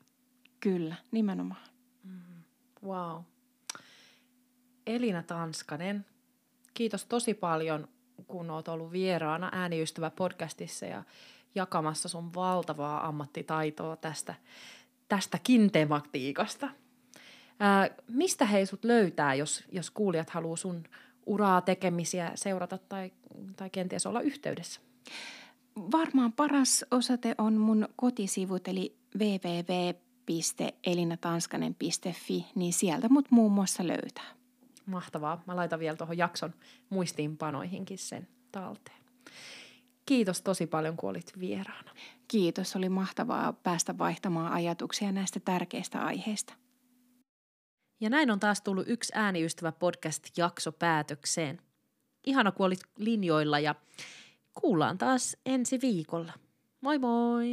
Kyllä, nimenomaan. Mm. Wow. Elina Tanskanen, kiitos tosi paljon, kun oot ollut vieraana Ääniystävä podcastissa ja jakamassa sun valtavaa ammattitaitoa tästä, tästäkin tematiikasta. Ää, mistä he sut löytää, jos, jos kuulijat haluaa sun uraa, tekemisiä seurata tai, tai kenties olla yhteydessä? Varmaan paras osoite on mun kotisivut, eli www.elinatanskanen.fi, niin sieltä mut muun muassa löytää. Mahtavaa. Mä laitan vielä tuohon jakson muistiinpanoihinkin sen talteen. Kiitos tosi paljon, kun olit vieraana. Kiitos, oli mahtavaa päästä vaihtamaan ajatuksia näistä tärkeistä aiheista. Ja näin on taas tullut yksi ääniystävä podcast-jakso päätökseen. Ihana, kun olit linjoilla ja Kuullaan taas ensi viikolla. Moi moi!